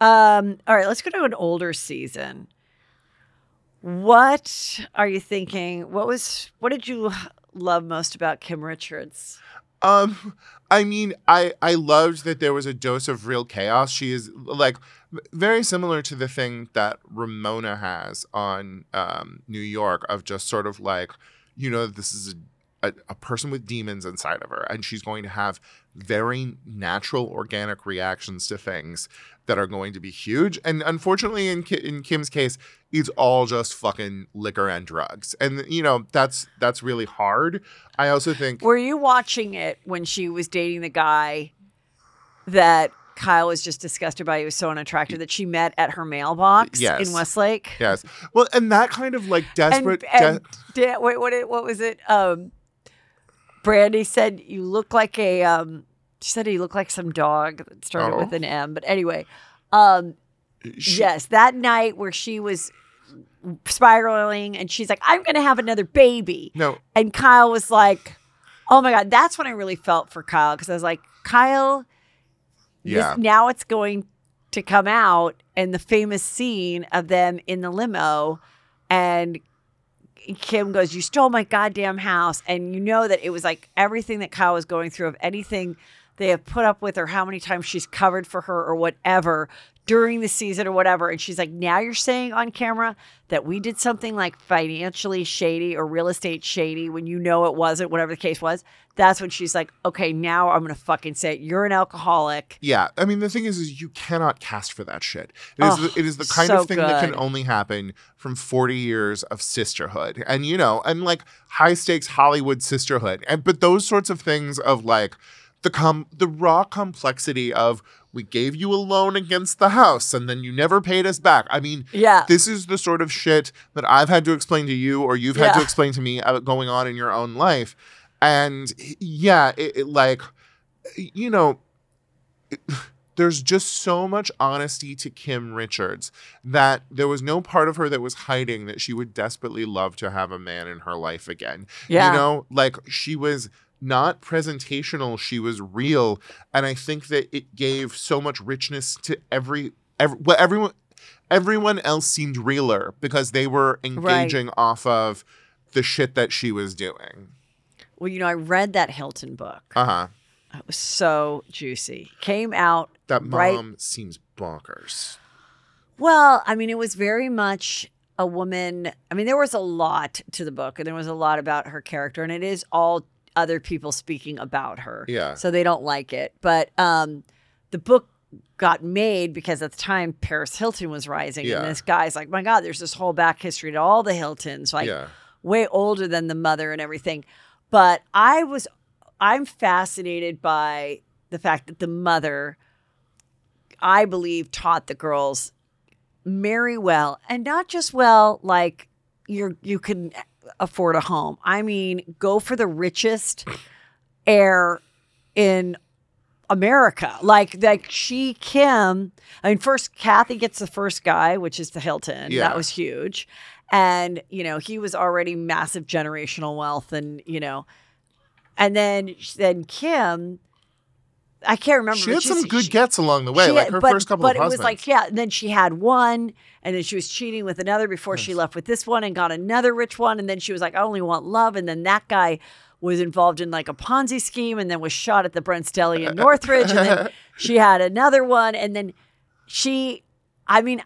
Um, all right, let's go to an older season. What are you thinking? What was what did you love most about Kim Richards? Um, I mean, I I loved that there was a dose of real chaos. She is like very similar to the thing that Ramona has on um, New York of just sort of like, you know, this is a, a, a person with demons inside of her, and she's going to have very natural, organic reactions to things that are going to be huge. And unfortunately, in Ki- in Kim's case, it's all just fucking liquor and drugs, and you know that's that's really hard. I also think Were you watching it when she was dating the guy that Kyle was just disgusted by? He was so unattractive that she met at her mailbox Yes. in Westlake. Yes. Well, and that kind of like desperate. And, and de- da- wait, what? It, what was it? Um, Brandi said you look like a. Um, she said you look like some dog that started Oh. with an M. But anyway, um, yes, that night where she was spiraling and she's like, "I'm going to have another baby." no, And Kyle was like, "Oh my god!" That's when I really felt for Kyle because I was like, "Kyle, this- Yeah. now it's going to come out." And the famous scene of them in the limo, and Kim goes, "You stole my goddamn house," and you know that it was like everything that Kyle was going through of anything they have put up with or how many times she's covered for her or whatever during the season or whatever. And she's like, now you're saying on camera that we did something like financially shady or real estate shady when you know it wasn't, whatever the case was. That's when she's like, okay, now I'm going to fucking say it. You're an alcoholic. Yeah, I mean the thing is, is you cannot cast for that shit. It is, Oh, the, it is the kind so of thing that can only happen from forty years of sisterhood, and you know, and like high stakes Hollywood sisterhood, and but those sorts of things of like the com the raw complexity of we gave you a loan against the house and then you never paid us back. I mean, Yeah. this is the sort of shit that I've had to explain to you or you've had to explain to me about going on in your own life, and yeah, it, it like you know there's just so much honesty to Kim Richards that there was no part of her that was hiding that she would desperately love to have a man in her life again. Yeah. You know, like she was not presentational, she was real. And I think that it gave so much richness to every, every well, everyone everyone else seemed realer because they were engaging off of the shit that she was doing. Well, you know, I read that Hilton book. Uh-huh. It was so juicy. Came out That mom right seems bonkers. Well, I mean, it was very much a woman. I mean, there was a lot to the book, and there was a lot about her character, and it is all other people speaking about her. Yeah. So they don't like it. But um, the book got made because at the time Paris Hilton was rising, Yeah. and this guy's like, my God, there's this whole back history to all the Hiltons, like Yeah. way older than the mother and everything. But I was, I'm fascinated by the fact that the mother, I believe, taught the girls marry well and not just well like you're you can afford a home i mean go for the richest heir in America. Like like she Kim. I mean, first Kathy gets the first guy, which is the Hilton. Yeah. That was huge, and you know he was already massive generational wealth, and you know, and then then Kim. I can't remember. She had some good she- gets along the way, she like her but, first couple but of But it was like yeah. And then she had one, and then she was cheating with another before she left with this one and got another rich one, and then she was like, I only want love, and then that guy was involved in like a Ponzi scheme, and then was shot at the Brent's Deli in Northridge, and then she had another one, and then she, I mean,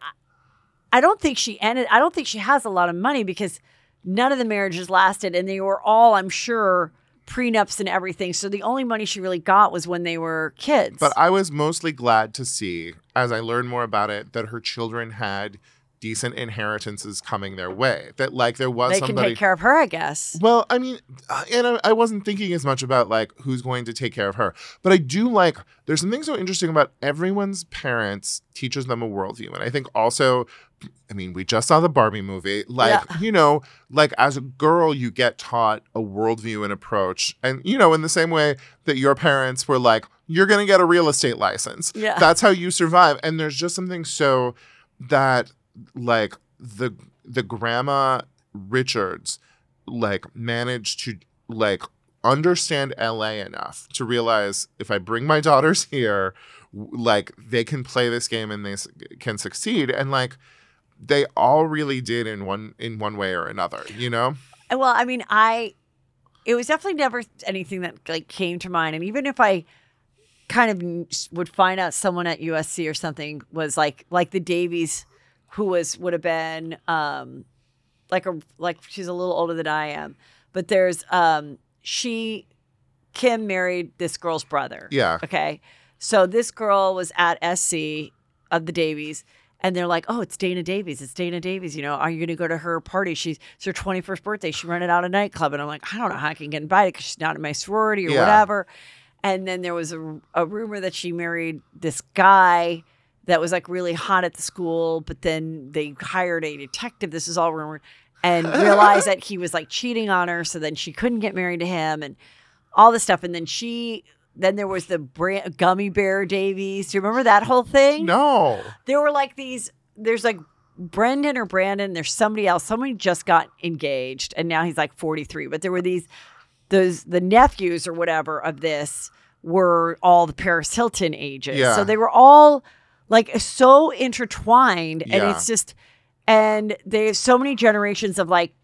I don't think she ended. I don't think she has a lot of money because none of the marriages lasted, and they were all, I'm sure. Prenups and everything. So the only money she really got was when they were kids. But I was mostly glad to see, as I learned more about it, that her children had decent inheritances coming their way. That like there was they can take care of her, I guess. well, I mean, uh, and I, I wasn't thinking as much about like who's going to take care of her, but I do like. There's something so interesting about everyone's parents teaches them a worldview, and I think also. I mean, we just saw the Barbie movie. Like, Yeah. you know, like as a girl, you get taught a worldview and approach. And, you know, in the same way that your parents were like, you're going to get a real estate license. Yeah. That's how you survive. And there's just something so that, like, the the grandma Richards, like, managed to, like, understand LA enough to realize if I bring my daughters here, like, they can play this game and they s- can succeed. And, like, they all really did in one in one way or another, you know? Well, I mean, I it was definitely never anything that like came to mind, and even if I kind of would find out someone at USC or something was like like the Davis, who was would have been um like a like she's a little older than I am, but there's um she Kim married this girl's brother. Yeah. Okay. So this girl was at SC of the Davis. And they're like, oh, it's Dana Davis. It's Dana Davis. You know, are you going to go to her party? She's it's her 21st birthday. She rented out a nightclub. And I'm like, I don't know how I can get invited because she's not in my sorority or Yeah. whatever. And then there was a, a rumor that she married this guy that was like really hot at the school, but then they hired a detective. This is all rumored and realized that he was like cheating on her. So then she couldn't get married to him and all this stuff. And then she, then there was the bra- gummy bear Davis. Do you remember that whole thing? No. There were like these, there's like Brendan or Brandon, there's somebody else. Somebody just got engaged and now he's like 43. But there were these, those, the nephews or whatever of this were all the Paris Hilton ages. Yeah. So they were all like so intertwined. And Yeah. it's just, and they have so many generations of like,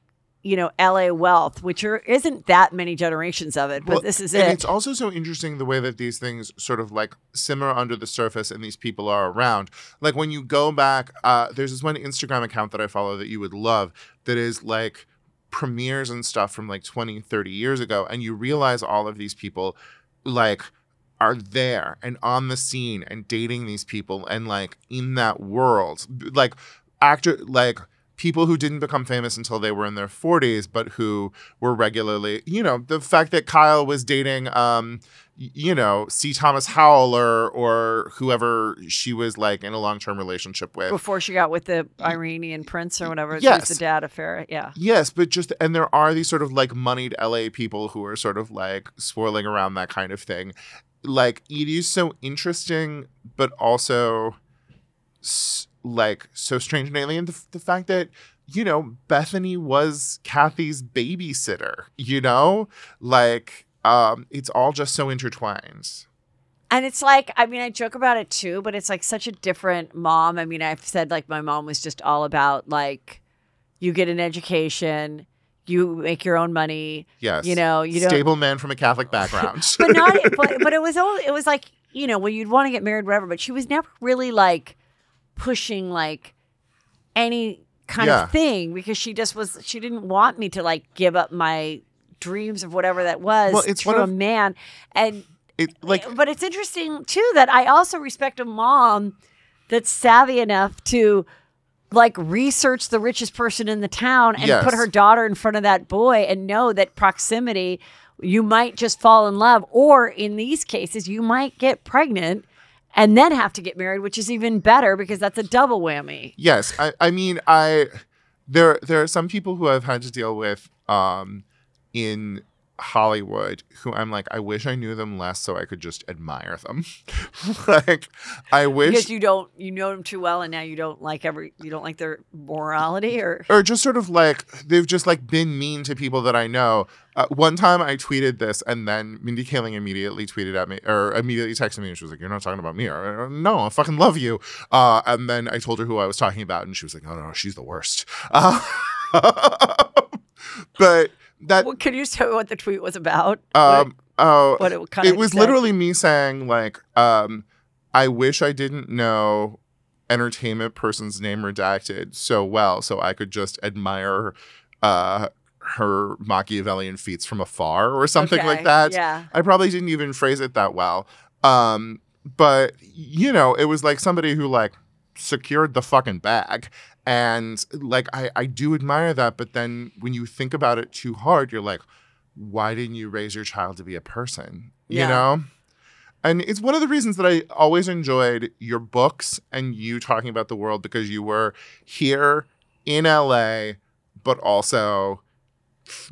you know, LA wealth, which are isn't that many generations of it, but Well, this is and it. it's also so interesting the way that these things sort of like simmer under the surface and these people are around. Like when you go back, uh, there's this one Instagram account that I follow that you would love that is like premieres and stuff from like 20, 30 years ago. And you realize all of these people like are there and on the scene and dating these people and like in that world. Like actor like people who didn't become famous until they were in their 40s but who were regularly you know the fact that kyle was dating um you know c thomas howell or or whoever she was like in a long-term relationship with Before she got with the Iranian prince or whatever, Yes. the dad of Farrah. Yeah. Yes, but just and there are these sort of like moneyed LA people who are sort of like swirling around that kind of thing. Like it is so interesting, but also s- like so strange and alien. The, the fact that you know Bethenny was Kathy's babysitter. You know, like um, it's all just so intertwined. And it's like, I mean, I joke about it too, but it's like such a different mom. I mean, I've said like my mom was just all about like, you get an education, you make your own money. Yes, You know, you don't. stable man from a Catholic background. but not, but, but it was all, it was like, you know, when you'd want to get married, whatever, but she was never really like pushing like any kind Yeah. of thing because she just was, she didn't want me to like give up my dreams of whatever that was Well, it's to a of- man. And, it like but it's interesting too that I also respect a mom that's savvy enough to like research the richest person in the town and Yes. put her daughter in front of that boy and know that proximity you might just fall in love or in these cases you might get pregnant and then have to get married which is even better because that's a double whammy. Yes, I, I mean I there there are some people who I've had to deal with um in Hollywood who I'm like, I wish I knew them less so I could just admire them. like, I wish because you don't you know them too well, and now you don't like every you don't like their morality or or just sort of like they've just like been mean to people that I know. Uh, one time I tweeted this, and then Mindy Kaling immediately tweeted at me or immediately texted me, and she was like, "You're not talking about me." Or, no, I fucking love you. Uh, and then I told her who I was talking about, and she was like, "Oh no, she's the worst." Uh, but that well, can you tell me what the tweet was about? um oh what it kinda it was said? literally me saying like um I wish I didn't know entertainment person's name redacted so well so I could just admire uh her Machiavellian feats from afar or something like that. yeah. I probably didn't even phrase it that well. Um but you know, it was like somebody who like secured the fucking bag. And like I, I do admire that, but then when you think about it too hard, you're like, why didn't you raise your child to be a person? You Yeah. know? And it's one of the reasons that I always enjoyed your books and you talking about the world because you were here in LA, but also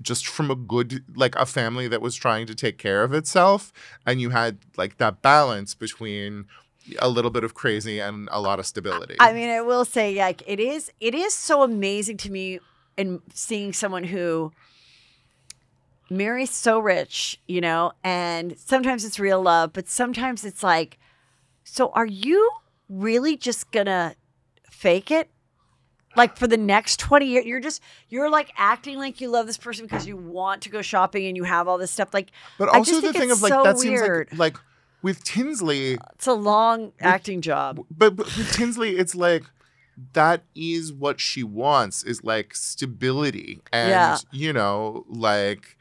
just from a good, like a family that was trying to take care of itself. And you had like that balance between a little bit of crazy and a lot of stability. I mean, I will say, like, it is it is so amazing to me in seeing someone who marries so rich, you know, and sometimes it's real love, but sometimes it's like, so are you really just gonna fake it? Like for the next 20 years, you're just you're like acting like you love this person because you want to go shopping and you have all this stuff. Like But also the thing of like so that weird. seems like like with Tinsley, it's a long acting job. but, but with Tinsley, it's like that is what she wants is like stability and Yeah. you know like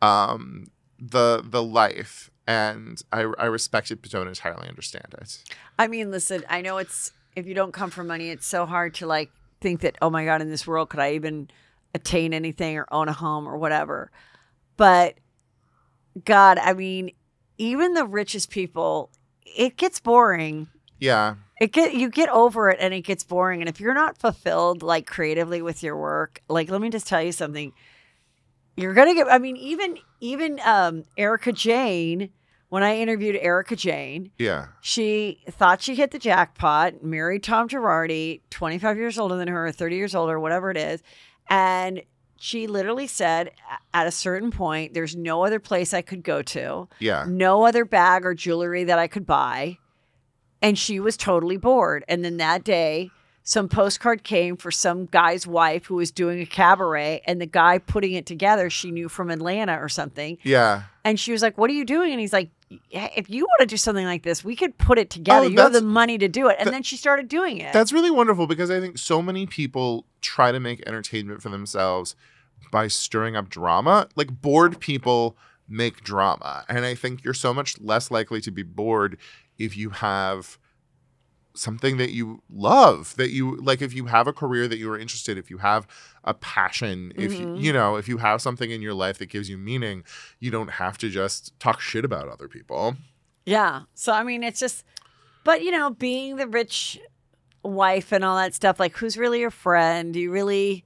um the the life and I I respect it but don't entirely understand it. I mean, listen, I know it's if you don't come from money, it's so hard to like think that, oh my God, in this world, could I even attain anything or own a home or whatever? But God, I mean, even the richest people, it gets boring. Yeah. It get you get over it and it gets boring. And if you're not fulfilled like creatively with your work, like let me just tell you something. You're gonna get I mean, even even um Erika Jayne, when I interviewed Erika Jayne, Yeah. she thought she hit the jackpot, married Tom Girardi, 25 years older than her, 30 years older, whatever it is. And she literally said at a certain point, there's no other place I could go to, Yeah. no other bag or jewelry that I could buy. And she was totally bored. And then that day, some postcard came for some guy's wife who was doing a cabaret, and the guy putting it together, she knew from Atlanta or something. Yeah. And she was like, What are you doing? And he's like, "Yeah, If you want to do something like this, we could put it together. Oh, you have the money to do it. And that- then she started doing it. That's really wonderful because I think so many people try to make entertainment for themselves by stirring up drama. Like bored people make drama. And I think you're so much less likely to be bored if you have something that you love that you like if you have a career that you are interested if you have a passion if you Mhm. you know if you have something in your life that gives you meaning you don't have to just talk shit about other people yeah. So, I mean, it's just, but you know, being the rich wife and all that stuff, like, who's really your friend? Do you really,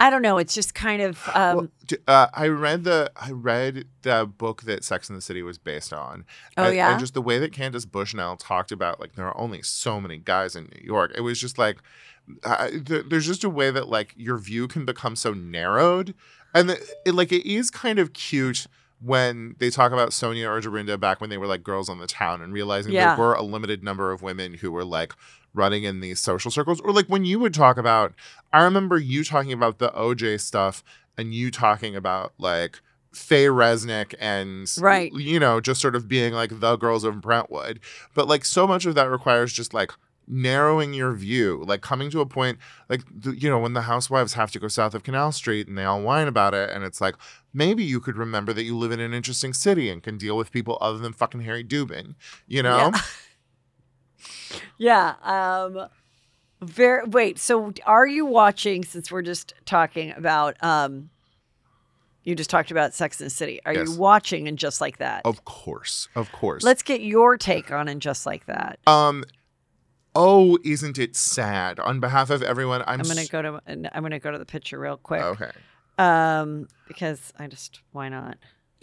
I don't know. It's just kind of, um, D- Uh, I read the I read the book that Sex and the City was based on. Oh, and, yeah? and just the way that Candace Bushnell talked about like there are only so many guys in New York. It was just like uh, th- there's just a way that like your view can become so narrowed, and the, it, like it is kind of cute when they talk about Sonja or Dorinda back when they were like girls on the town and realizing Yeah. there were a limited number of women who were like running in these social circles or like when you would talk about I remember you talking about the OJ stuff and you talking about like Faye Resnick and Right. you know just sort of being like the girls of Brentwood but like so much of that requires just like narrowing your view like coming to a point like the, you know when the housewives have to go south of Canal Street and they all whine about it and it's like maybe you could remember that you live in an interesting city and can deal with people other than fucking Harry Dubin you know yeah. Um, very, wait, so are you watching, since we're just talking about, um, you just talked about Sex and the City. Are Yes. you watching and just like that? of course of course Let's get your take on and just like that. Um. Oh, isn't it sad? On behalf of everyone, I'm. I'm gonna s- go to I'm gonna go to the picture real quick. Okay. Um, because I just why not?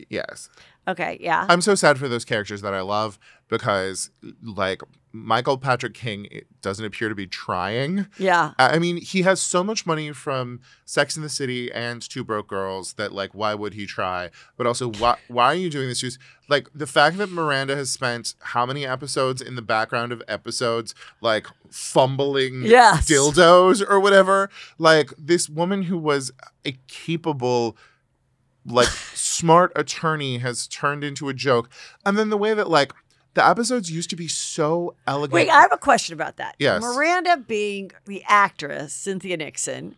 Yes. Okay, yeah. I'm so sad for those characters that I love because, like, Michael Patrick King doesn't appear to be trying. Yeah. I mean, he has so much money from Sex in the City and Two Broke Girls that, like, why would he try? But also, why why are you doing this? Just like the fact that Miranda has spent how many episodes in the background of episodes, like fumbling Yes. dildos or whatever. Like this woman who was a capable like smart attorney has turned into a joke. And then the way that like the episodes used to be so elegant. Wait, I have a question about that. Yes. Miranda being the actress, Cynthia Nixon,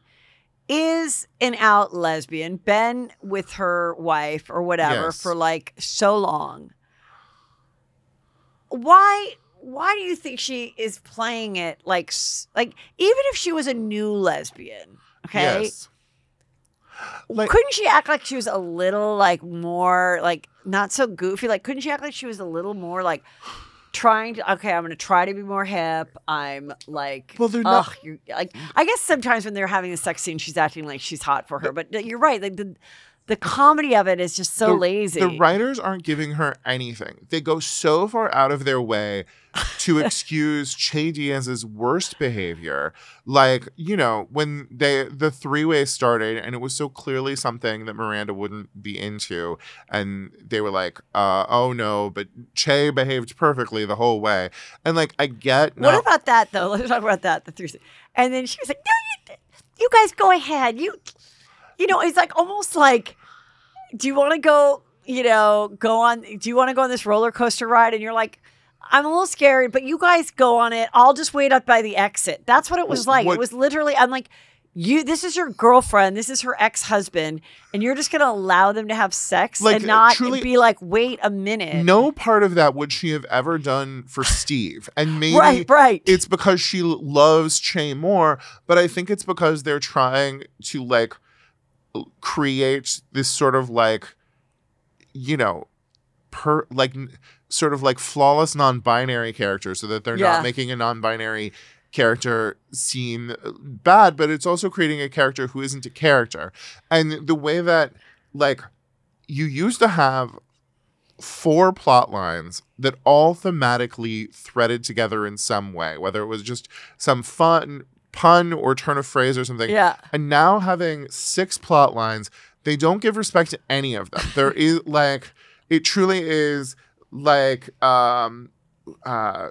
is an out lesbian, been with her wife or whatever Yes. for like so long. Why why do you think she is playing it like like even if she was a new lesbian, okay? Yes. Like- couldn't she act like she was a little like more like not so goofy? Like couldn't she act like she was a little more like trying to okay, I'm gonna try to be more hip. I'm like Well, they're not- ugh, like I guess sometimes when they're having a sex scene, she's acting like she's hot for her. But uh, you're right, like the the comedy of it is just so the, lazy. The writers aren't giving her anything. They go so far out of their way to excuse Che Diaz's worst behavior. Like, you know, when they the three-way started and it was so clearly something that Miranda wouldn't be into and they were like, uh, oh no, but Che behaved perfectly the whole way. And like I get What no, about that though? Let's talk about that. The three, and then she was like, "No, you, you guys go ahead. You, you know, it's like almost like, do you want to go? You know, go on. Do you want to go on this roller coaster ride? And you're like, I'm a little scared, but you guys go on it. I'll just wait up by the exit. That's what it was like. What- It was literally. I'm like. You, this is your girlfriend. This is her ex-husband, and you're just gonna allow them to have sex Like, and not truly- be like, "Wait a minute." no part of that would she have ever done for Steve. And maybe Right, right. it's because she loves Che more, but I think it's because they're trying to like l- create this sort of like, you know, per like sort of like flawless non-binary character so that they're Yeah. not making a non-binary character seem uh, bad but it's also creating a character who isn't a character and the way that like you used to have four plot lines that all thematically threaded together in some way, whether it was just some fun pun or turn of phrase or something. Yeah. And now having six plot lines, they don't give respect to any of them. There is like it truly is like um uh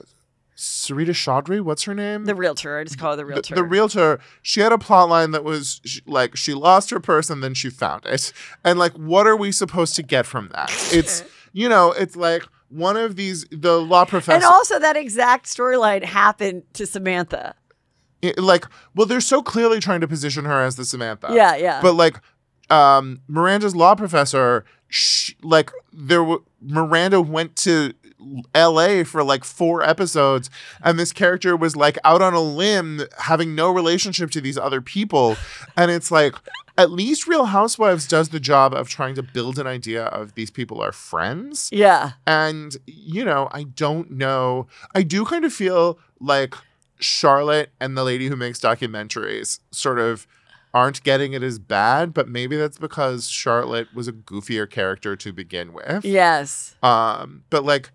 Sarita Choudhury, what's her name? The realtor. I just call her the realtor. The, realtor, she had a plot line that was sh- like she lost her purse and then she found it. And like, what are we supposed to get from that? It's, you know, it's like one of these, the law professor. And also, that exact storyline happened to Samantha. It- like, well, they're so clearly trying to position her as the Samantha. Yeah, yeah. But like, um, Miranda's law professor, sh like, there w- Miranda went to LA for like four episodes, and this character was like out on a limb, having no relationship to these other people, and it's like. At least Real Housewives does the job of trying to build an idea of these people are friends. Yeah. And, you know, I don't know. I do kind of feel like Charlotte and the lady who makes documentaries sort of aren't getting it as bad, but maybe that's because Charlotte was a goofier character to begin with. Yes. Um, but like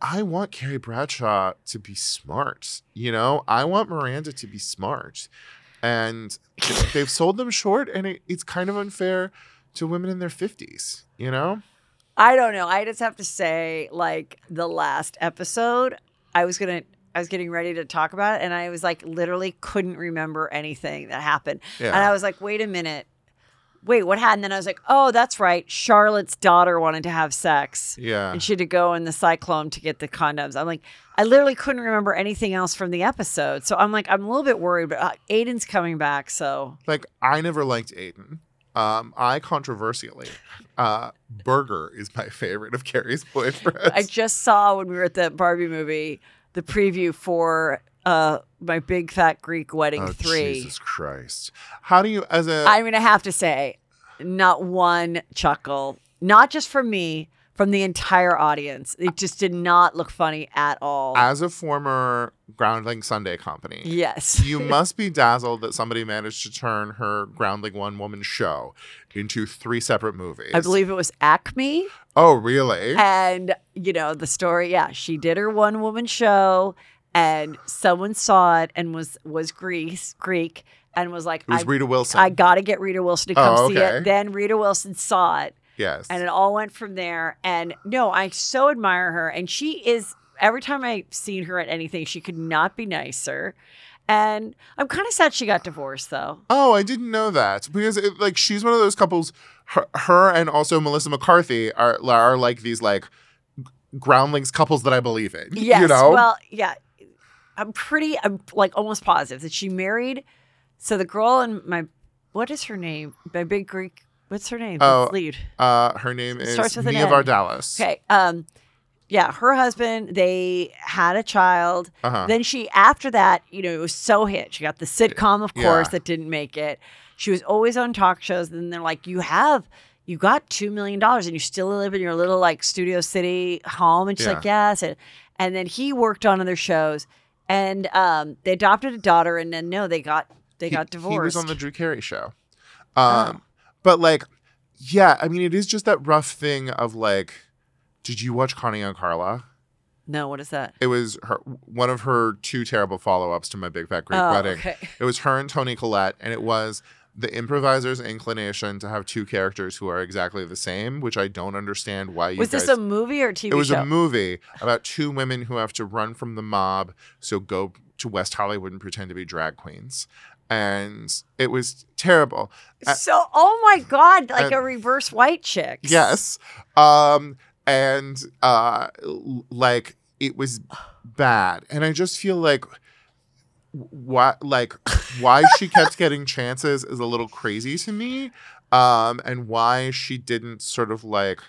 I want Carrie Bradshaw to be smart, you know? I want Miranda to be smart. And they've sold them short and it, it's kind of unfair to women in their 50s, you know? I don't know. I just have to say, like the last episode, I was gonna, I was getting ready to talk about it, and I was like, literally couldn't remember anything that happened. Yeah. And I was like, wait a minute, wait, what happened? And then I was like, oh, that's right. Charlotte's daughter wanted to have sex. Yeah. And she had to go in the cyclone to get the condoms. I'm like, I literally couldn't remember anything else from the episode. So I'm like, I'm a little bit worried, but uh, Aidan's coming back. So Like I never liked Aidan. Um, I controversially, uh, Berger is my favorite of Carrie's boyfriends. I just saw when we were at the Barbie movie the preview for uh my big fat Greek wedding oh, three. Jesus Christ! How do you, as a I'm gonna have to say, not one chuckle, not just from me, from the entire audience. It just did not look funny at all. As a former Groundling Sunday company, Yes. you must be dazzled that somebody managed to turn her Groundling one woman show into three separate movies. I believe it was Acme. Oh, really? And, you know, the story, yeah, she did her one woman show and someone saw it and was was Greece, Greek and was like, It was I, Rita Wilson. I got to get Rita Wilson to come Oh, see it. Then Rita Wilson saw it. yes. And it all went from there. And no, I so admire her. And she is, every time I've seen her at anything, she could not be nicer. And I'm kind of sad she got divorced, though. Oh, I didn't know that because it, like she's one of those couples. Her, her and also Melissa McCarthy are are like these like groundlings couples that I believe in. Yes. you know. Well, yeah. I'm pretty, I'm like almost positive that she married. So the girl in my, what is her name? My big Greek, what's her name? Oh, lead. uh, her name is Starts with an Nia N. Vardalos. Okay. Um, yeah, her husband, they had a child. Uh-huh. Then she, after that, you know, it was so hit. She got the sitcom, of Yeah. course, that didn't make it. She was always on talk shows. And then they're like, you have, you got $2 million and you still live in your little like Studio City home. And she's like, yes. And, and then he worked on other shows and um, they adopted a daughter. And then, no, they got, they got divorced. He was on the Drew Carey show. Um, but like, yeah, I mean, it is just that rough thing of like, did you watch Connie and Carla? no, what is that? It was her one of her two terrible follow ups to my Big Fat Greek Oh, Wedding. okay. It was her and Toni Collette, and it was the improviser's inclination to have two characters who are exactly the same, which I don't understand why you Was guys. this a movie or a TV it was show? a movie about two women who have to run from the mob, so go to West Hollywood and pretend to be drag queens. And it was terrible. So, oh my God, like and- a reverse white chick. Yes. Um and uh like it was bad. And I just feel like why like why she kept getting chances is a little crazy to me. Um and why she didn't sort of like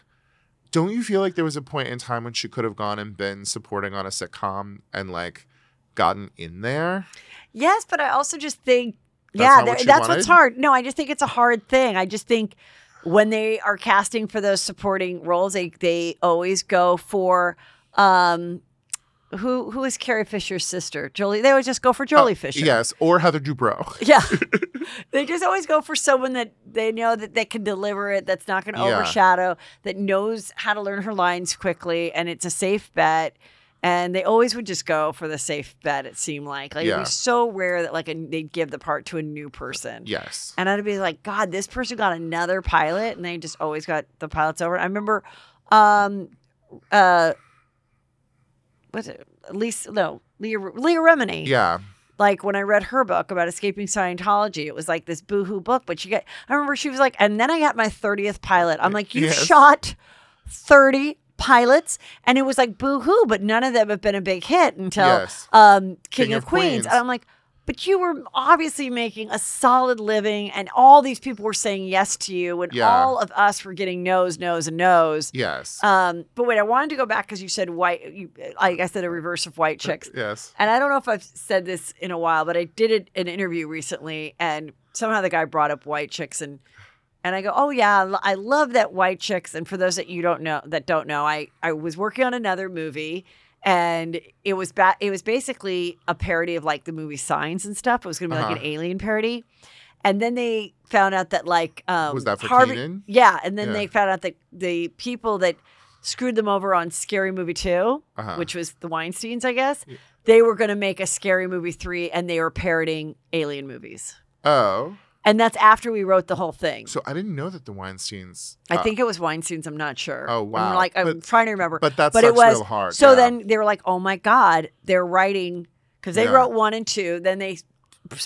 don't you feel like there was a point in time when she could have gone and been supporting on a sitcom and like gotten in there? Yes, but I also just think, That's yeah, what that's what's hard. No, I just think it's a hard thing. I just think when they are casting for those supporting roles, they they always go for um who who is Carrie Fisher's sister? Joely. They always just go for Joely Fisher. Oh, Yes, or Heather Dubrow. Yeah. they just always go for someone that they know that they can deliver it, that's not going to Yeah. overshadow, that knows how to learn her lines quickly, and it's a safe bet. And they always would just go for the safe bet. It seemed like like Yeah. be so rare that like a, they'd give the part to a new person. Yes. And I'd be like, God, this person got another pilot, and they just always got the pilots over. I remember, um, uh, what's it? Lisa? No, Leah Leah Remini Yeah. like when I read her book about escaping Scientology, it was like this boohoo book. But she got, I remember she was like, and then I got my 30th pilot. I'm like, you Yes. shot 30 pilots, and it was like boohoo, but none of them have been a big hit until Yes. um, King, King of, of Queens. Queens. And I'm like, but you were obviously making a solid living, and all these people were saying yes to you, and Yeah. all of us were getting no's, no's, and no's. Yes. Um, but wait, I wanted to go back because you said white. You, like I said, a reverse of white chicks. yes. And I don't know if I've said this in a while, but I did it an interview recently, and somehow the guy brought up white chicks, and and I go, oh yeah, I love that white chicks. And for those that you don't know, that don't know, I I was working on another movie, and it was ba- it was basically a parody of like the movie Signs and stuff. It was going to be like Uh-huh. an alien parody. And then they found out that like um, Was that for Harvey, Keenan? yeah. And then Yeah. they found out that the people that screwed them over on Scary Movie 2 Uh-huh. which was the Weinsteins, I guess. They were going to make a Scary Movie three, and they were parodying alien movies. Oh. And that's after we wrote the whole thing. So I didn't know that the Weinsteins. I uh, think it was Weinstein's. I'm not sure. Oh, I'm wow. like I'm But- trying to remember. but that's but it was real hard, So yeah. then they were like, "Oh my god, they're writing because they Yeah. wrote one and two. Then they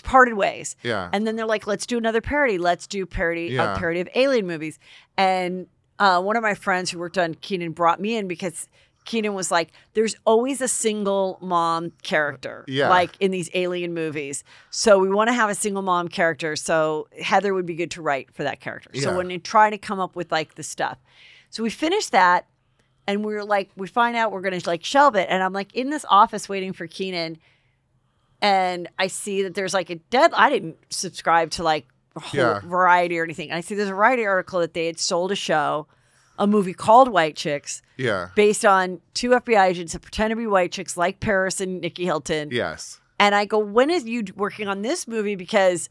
parted ways. Yeah. And then they're like, "Let's do another parody. Let's do parody Yeah. a parody of alien movies." And uh, one of my friends who worked on Keenan brought me in because Keenan was like, "There's always a single mom character, Yeah. like in these alien movies. So we want to have a single mom character. So Heather would be good to write for that character. So when you try to come up with like the stuff, so we finished that, and we are like, we find out we're gonna like shelve it, and I'm like in this office waiting for Keenan, and I see that there's like a dead. I didn't subscribe to like whole Yeah. Variety or anything. And I see there's a Variety article that they had sold a show a movie called White Chicks Yeah. based on two FBI agents that pretend to be white chicks like Paris and Nikki Hilton. Yes. And I go, when is you working on this movie? Because,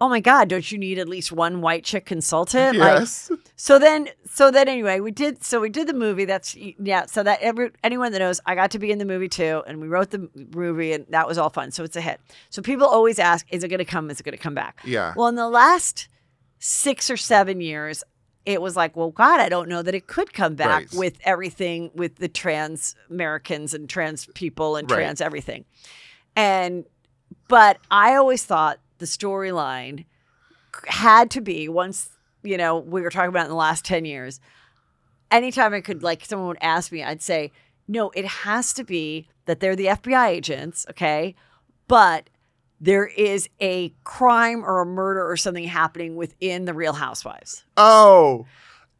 oh my God, don't you need at least one white chick consultant? Yes. Like, so then, so then anyway, we did, so we did the movie. That's, yeah. So that every, anyone that knows, I got to be in the movie too. And we wrote the movie and that was all fun. So it's a hit. So people always ask, is it going to come? Is it going to come back? Yeah. Well, in the last six or seven years, it was like, well, God, I don't know that it could come back Right. with everything with the trans Americans and trans people and Right. trans everything. And, but I always thought the storyline had to be once, you know, we were talking about in the last 10 years, anytime I could, like, someone would ask me, I'd say, no, it has to be that they're the FBI agents, okay? But there is a crime or a murder or something happening within the Real Housewives. Oh,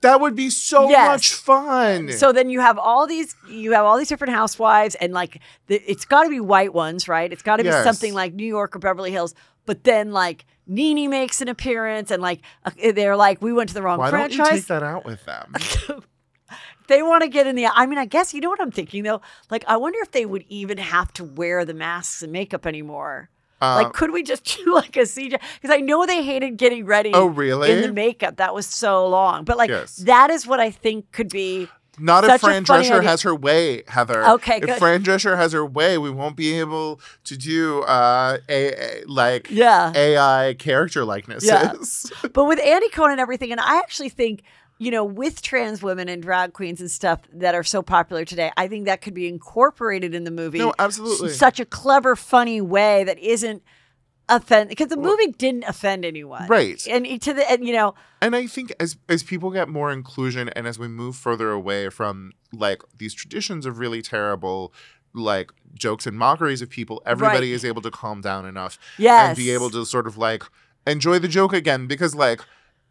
that would be so Yes. much fun. So then you have all these you have all these different housewives and like the, it's got to be white ones, right? It's got to be Yes. something like New York or Beverly Hills. But then like Nene makes an appearance and like uh, they're like we went to the wrong Why don't you franchise. take that out with them? they want to get in the I mean I guess you know what I'm thinking though? Like I wonder if they would even have to wear the masks and makeup anymore. Uh, like could we just do like a CJ because I know they hated getting ready Oh, really? in the makeup. That was so long. But like Yes. that is what I think could be Not if Fran Drescher idea. has her way, Heather. Okay, If good. Fran Drescher has her way, we won't be able to do uh, a, a- like Yeah. AI character likenesses. Yeah. but with Andy Cohen and everything, and I actually think, you know, with trans women and drag queens and stuff that are so popular today, I think that could be incorporated in the movie. No, absolutely. in Such a clever, funny way that isn't offend because the movie didn't offend anyone, Right. And to the and you know, And I think as as people get more inclusion and as we move further away from like these traditions of really terrible like jokes and mockeries of people, everybody Right. is able to calm down enough Yes. and be able to sort of like enjoy the joke again because like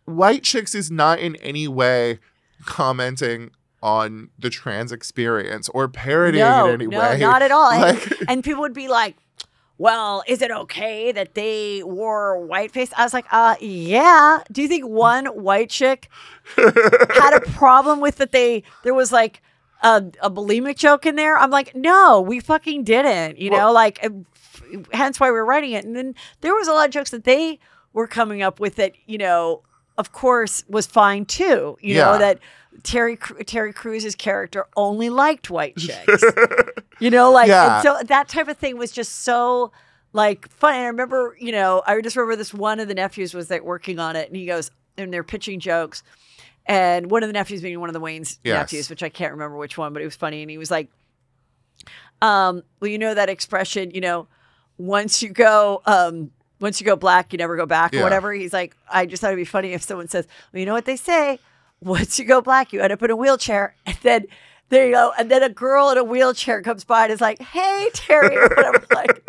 White Chicks is not in any way commenting on the trans experience or parodying no, it in any no, way. not at all. And, Like, and people would be like, well, is it okay that they wore whiteface? I was like, uh, yeah. Do you think one white chick had a problem with that they there was like a, a bulimic joke in there? I'm like, no, we fucking didn't. You know, like hence why we're writing it. And then there was a lot of jokes that they were coming up with that, you know, of course was fine too. You Yeah. know, that Terry Terry Crews's character only liked white chicks. you know, like Yeah. and so that type of thing was just so like fun. And I remember, you know, I just remember this one of the nephews was like working on it, and he goes, and they're pitching jokes, and one of the nephews being one of the Wayans Yes. nephews, which I can't remember which one, but it was funny, and he was like, um, well, you know that expression, you know, once you go, um, once you go black, you never go back, or whatever. He's like, I just thought it'd be funny if someone says, well, you know what they say, once you go black, you end up in a wheelchair, and then. There you go. And then a girl in a wheelchair comes by and is like, hey, Terry, or whatever. Like,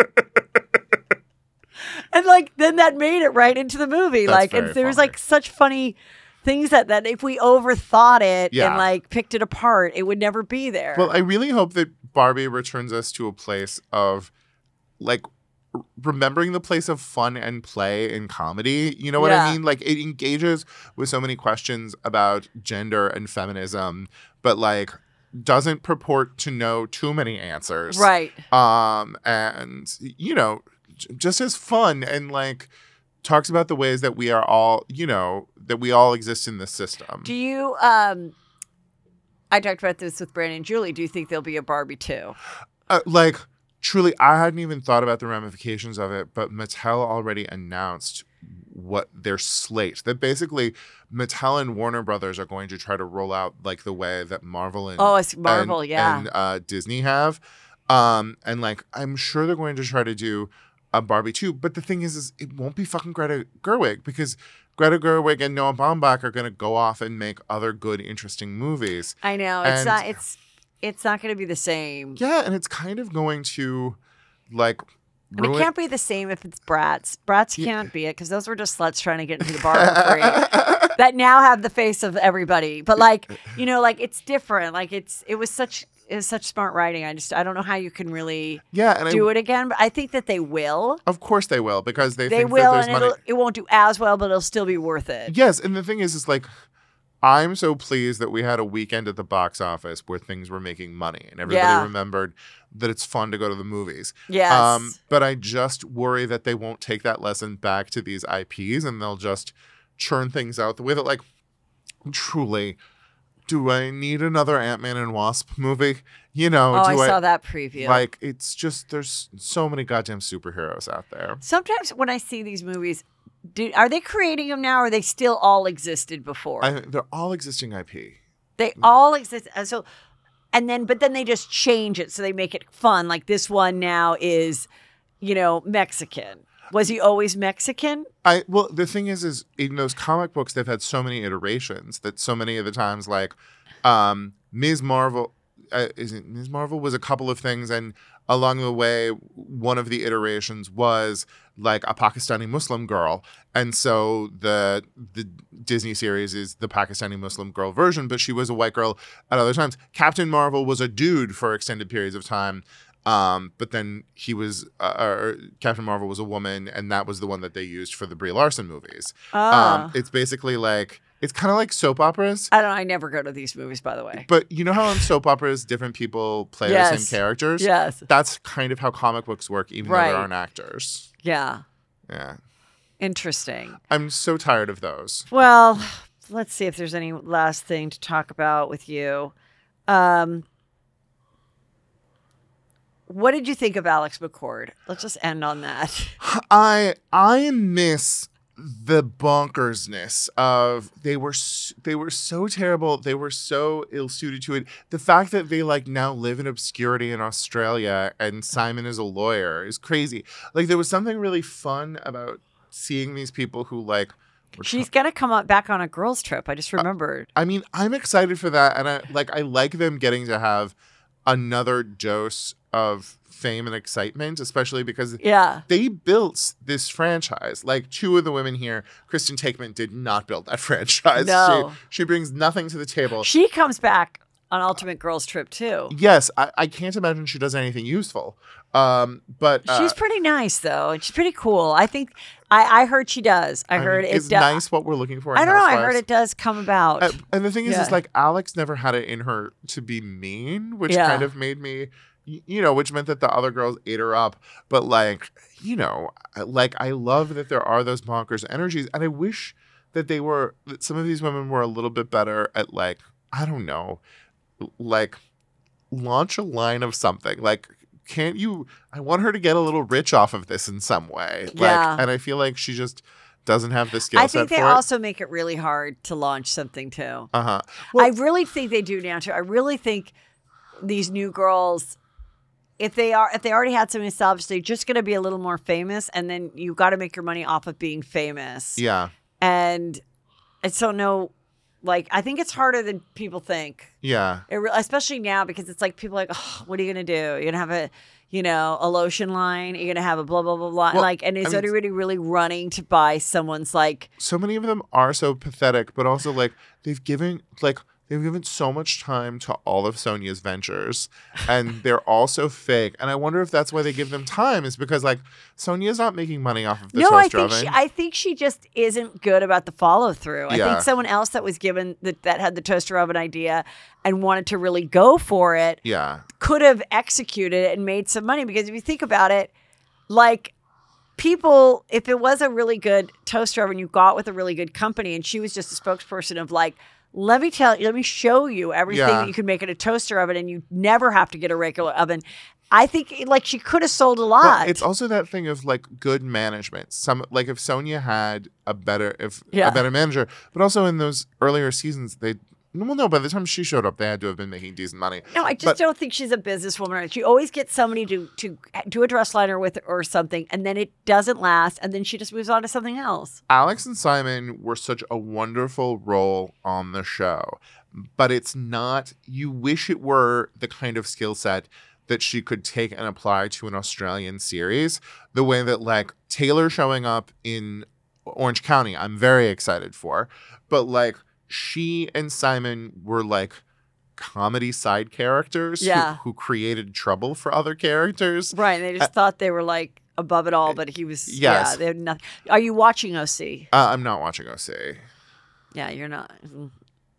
and like, then that made it right into the movie. That's like, and there's funny. like such funny things that, that if we overthought it Yeah. and like picked it apart, it would never be there. Well, I really hope that Barbie returns us to a place of like remembering the place of fun and play in comedy. You know what Yeah. I mean? Like it engages with so many questions about gender and feminism, but like doesn't purport to know too many answers. Right. Um and you know, j- just as fun and like talks about the ways that we are all, you know, that we all exist in this system. Do you um I talked about this with Brandon and Julie. Do you think there'll be a Barbie too? uh, like truly i hadn't even thought about the ramifications of it but mattel already announced what their slate that basically mattel and warner brothers are going to try to roll out like the way that marvel and Oh, it's Marvel, and, yeah. and uh, disney have um and like i'm sure they're going to try to do a barbie too but the thing is is it won't be fucking greta gerwig because Greta Gerwig and Noah Baumbach are going to go off and make other good, interesting movies. I know. It's And- not it's it's not gonna be the same. Yeah, and it's kind of going to like it can't be the same if it's Bratz. Bratz can't be it because those were just sluts trying to get into the bar for free. that now have the face of everybody. But like, you know, like it's different. Like it's it was such it was such smart writing. I just I don't know how you can really Yeah, and I- do it again. But I think that they will. Of course they will because they, They think will, that there's and it won't do as well, but it'll still be worth it. Yes, and the thing is, is like I'm so pleased that we had a weekend at the box office where things were making money and everybody Yeah. remembered that it's fun to go to the movies. Um, Yes. but I just worry that they won't take that lesson back to these IPs and they'll just churn things out the way that, like, truly, do I need another Ant Man and Wasp movie? You know, Oh, do I saw that preview. Like, it's just, there's so many goddamn superheroes out there. Sometimes when I see these movies, do, are they creating them now or they still all existed before? I, they're all existing IP. They all exist. uh, So, and then, but then they just change it so they make it fun. Like this one now is, you know, Mexican. Was he always Mexican? I well, the thing is, is in those comic books, they've had so many iterations that so many of the times, like um, Ms. Marvel, uh, is it Ms. Marvel was a couple of things, and along the way, one of the iterations was like a Pakistani Muslim girl, and so the the Disney series is the Pakistani Muslim girl version, but she was a white girl at other times. Captain Marvel was a dude for extended periods of time. Um, but then he was, uh, or Captain Marvel was a woman, and that was the one that they used for the Brie Larson movies. Ah. Um, it's basically like it's kind of like soap operas, I don't. I never go to these movies, by the way. but you know how in soap operas different people play the same characters. Yes. that's kind of how comic books work, even though Right. there aren't actors. Yeah, Yeah, interesting. I'm so tired of those. Well, let's see if there's any last thing to talk about with you. Um, what did you think of Alex McCord? Let's just end on that. I I miss the bonkersness of they were they were so terrible they were so ill suited to it the fact that they like now live in obscurity in Australia and Simon is a lawyer is crazy like there was something really fun about seeing these people who like She's gonna come up back on a girls' trip. I just uh, remembered. I mean, I'm excited for that, and I like I like them getting to have another dose of fame and excitement, especially because Yeah. they built this franchise. Like two of the women here, Kristen Taekman did not build that franchise. No. She, she brings nothing to the table. She comes back on Ultimate Girls Trip too. yes, I, I can't imagine she does anything useful. Um, but uh, She's pretty nice though, and she's pretty cool. I think I, I heard she does. I, I heard mean, it is do- nice what we're looking for. I don't know. I heard it does come about. Uh, and the thing is, is like Alex never had it in her to be mean, which Yeah. kind of made me, you know, which meant that the other girls ate her up. But like, you know, like I love that there are those bonkers energies, and I wish that they were that some of these women were a little bit better at like, I don't know, like launch a line of something like. Can't you? I want her to get a little rich off of this in some way. Like, Yeah. and I feel like she just doesn't have the skill I think they also make it really hard to launch something too. Uh huh. I really think they do now too. I really think these new girls, if they are, if they already had something established, they're just going to be a little more famous, and then you got to make your money off of being famous. Yeah. And I don't know. Like, I think it's harder than people think. Yeah. It re- especially now because it's like people like, oh, what are you gonna do? You're gonna have a, you know, a lotion line. You're gonna have a blah blah blah blah. Well, like, and is I mean- everybody really running to buy someone's like? so many of them are so pathetic, but also like they've given like they've given so much time to all of Sonja's ventures, and they're all so fake. And I wonder if that's why they give them time is because like Sonja's not making money off of the no, I think oven. she, I think she just isn't good about the follow through. I Yeah. think someone else that was given that that had the toaster oven idea and wanted to really go for it yeah, could have executed it and made some money because if you think about it, like people, if it was a really good toaster oven you got with a really good company and she was just a spokesperson of like, let me tell you, let me show you everything Yeah. that you can make in a toaster oven and you never have to get a regular oven. I think like she could have sold a lot. But it's also that thing of like good management. Some like if Sonja had a better if Yeah. a better manager, but also in those earlier seasons they well no by the time she showed up they had to have been making decent money. No, I just But- don't think she's a businesswoman. She always gets somebody to to do a dress liner with or something, and then it doesn't last, and then she just moves on to something else. Alex and Simon were such a wonderful role on the show, but it's not, you wish it were the kind of skill set that she could take and apply to an Australian series. The way that, like, Taylor showing up in Orange County, I'm very excited for. But, like, she and Simon were like, comedy side characters who- Yeah. who, created trouble for other characters. Right? They just Uh, thought they were like above it all, but he was. yes. Yeah, they had nothing. Are you watching OC? Uh, I'm not watching OC. Yeah, you're not. Mm.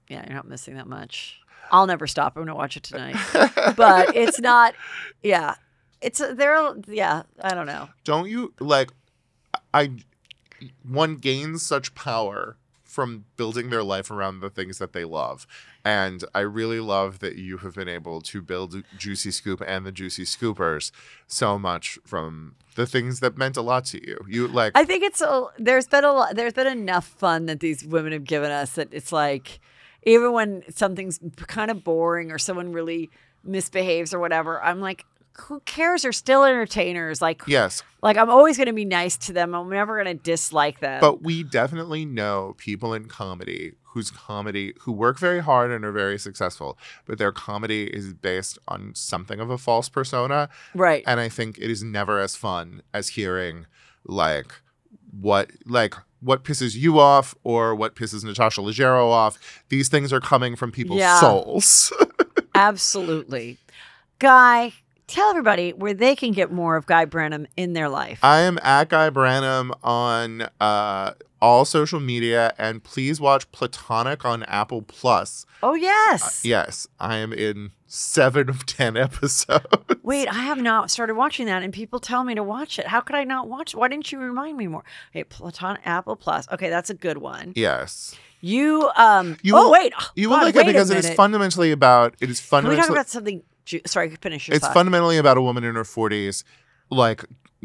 yeah, you're not missing that much. I'll never stop. I'm gonna watch it tonight. but it's not. Yeah, it's there. yeah. I don't know. Don't you like? I one gains such power from building their life around the things that they love. And I really love that you have been able to build Juicy Scoop and the Juicy Scoopers so much from the things that meant a lot to you. You like I think it's a, there's been a lot, there's been enough fun that these women have given us that it's like even when something's kind of boring or someone really misbehaves or whatever, I'm like, who cares? They're still entertainers. Like Yes. like I'm always going to be nice to them. I'm never going to dislike them. But we definitely know people in comedy whose comedy who work very hard and are very successful, but their comedy is based on something of a false persona. Right. And I think it is never as fun as hearing like what like what pisses you off or what pisses Natasha Leggero off. These things are coming from people's Yeah. souls. Absolutely. Guy, tell everybody where they can get more of Guy Branum in their life. I am at Guy Branum on uh, all social media, and please watch Platonic on Apple Plus. Oh, yes. Yes, I am in seven of ten episodes. Wait, I have not started watching that, and people tell me to watch it. How could I not watch it? Why didn't you remind me more? Hey, Platonic Apple Plus. Okay, that's a good one. Yes. You um. You oh will, wait, you will God, like wait it because it is fundamentally about it is Can we fundamentally talk about something? Ju- Sorry, finish your it's thought. fundamentally about a woman in her 40s like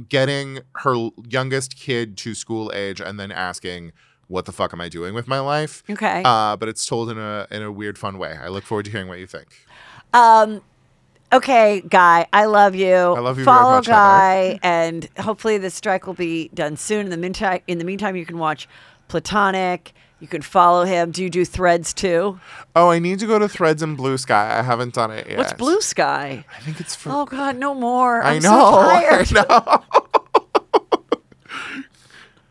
getting her youngest kid to school age and then asking what the fuck am i doing with my life Okay. uh, but it's told in a in a weird fun way i look forward to hearing what you think Um, okay, Guy, I love you. I love you very Follow much, Heather. Guy, and hopefully the strike will be done soon. In the meantime, in the meantime, you can watch Platonic. You can follow him. Do you do Threads too? oh i need to go to threads and blue sky i haven't done it yet What's Blue Sky? i think it's for Oh God, no more. I I'm know, so I tired.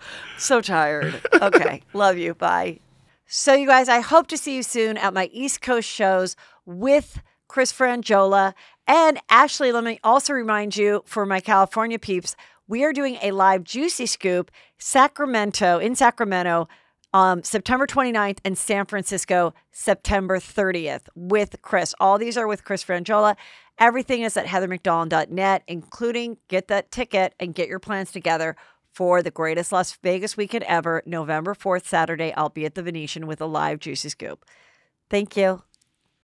so tired. Okay, love you. Bye. So, you guys, I hope to see you soon at my East Coast shows with Chris Franjola. And Ashley, let me also remind you for my California peeps, we are doing a live Juicy Scoop Sacramento in Sacramento um, September 29th and San Francisco September 30th with Chris. All these are with Chris Franjola. Everything is at heathermcdonald.net, including get that ticket and get your plans together for the greatest Las Vegas weekend ever, November 4th, Saturday. I'll be at the Venetian with a live Juicy Scoop. Thank you.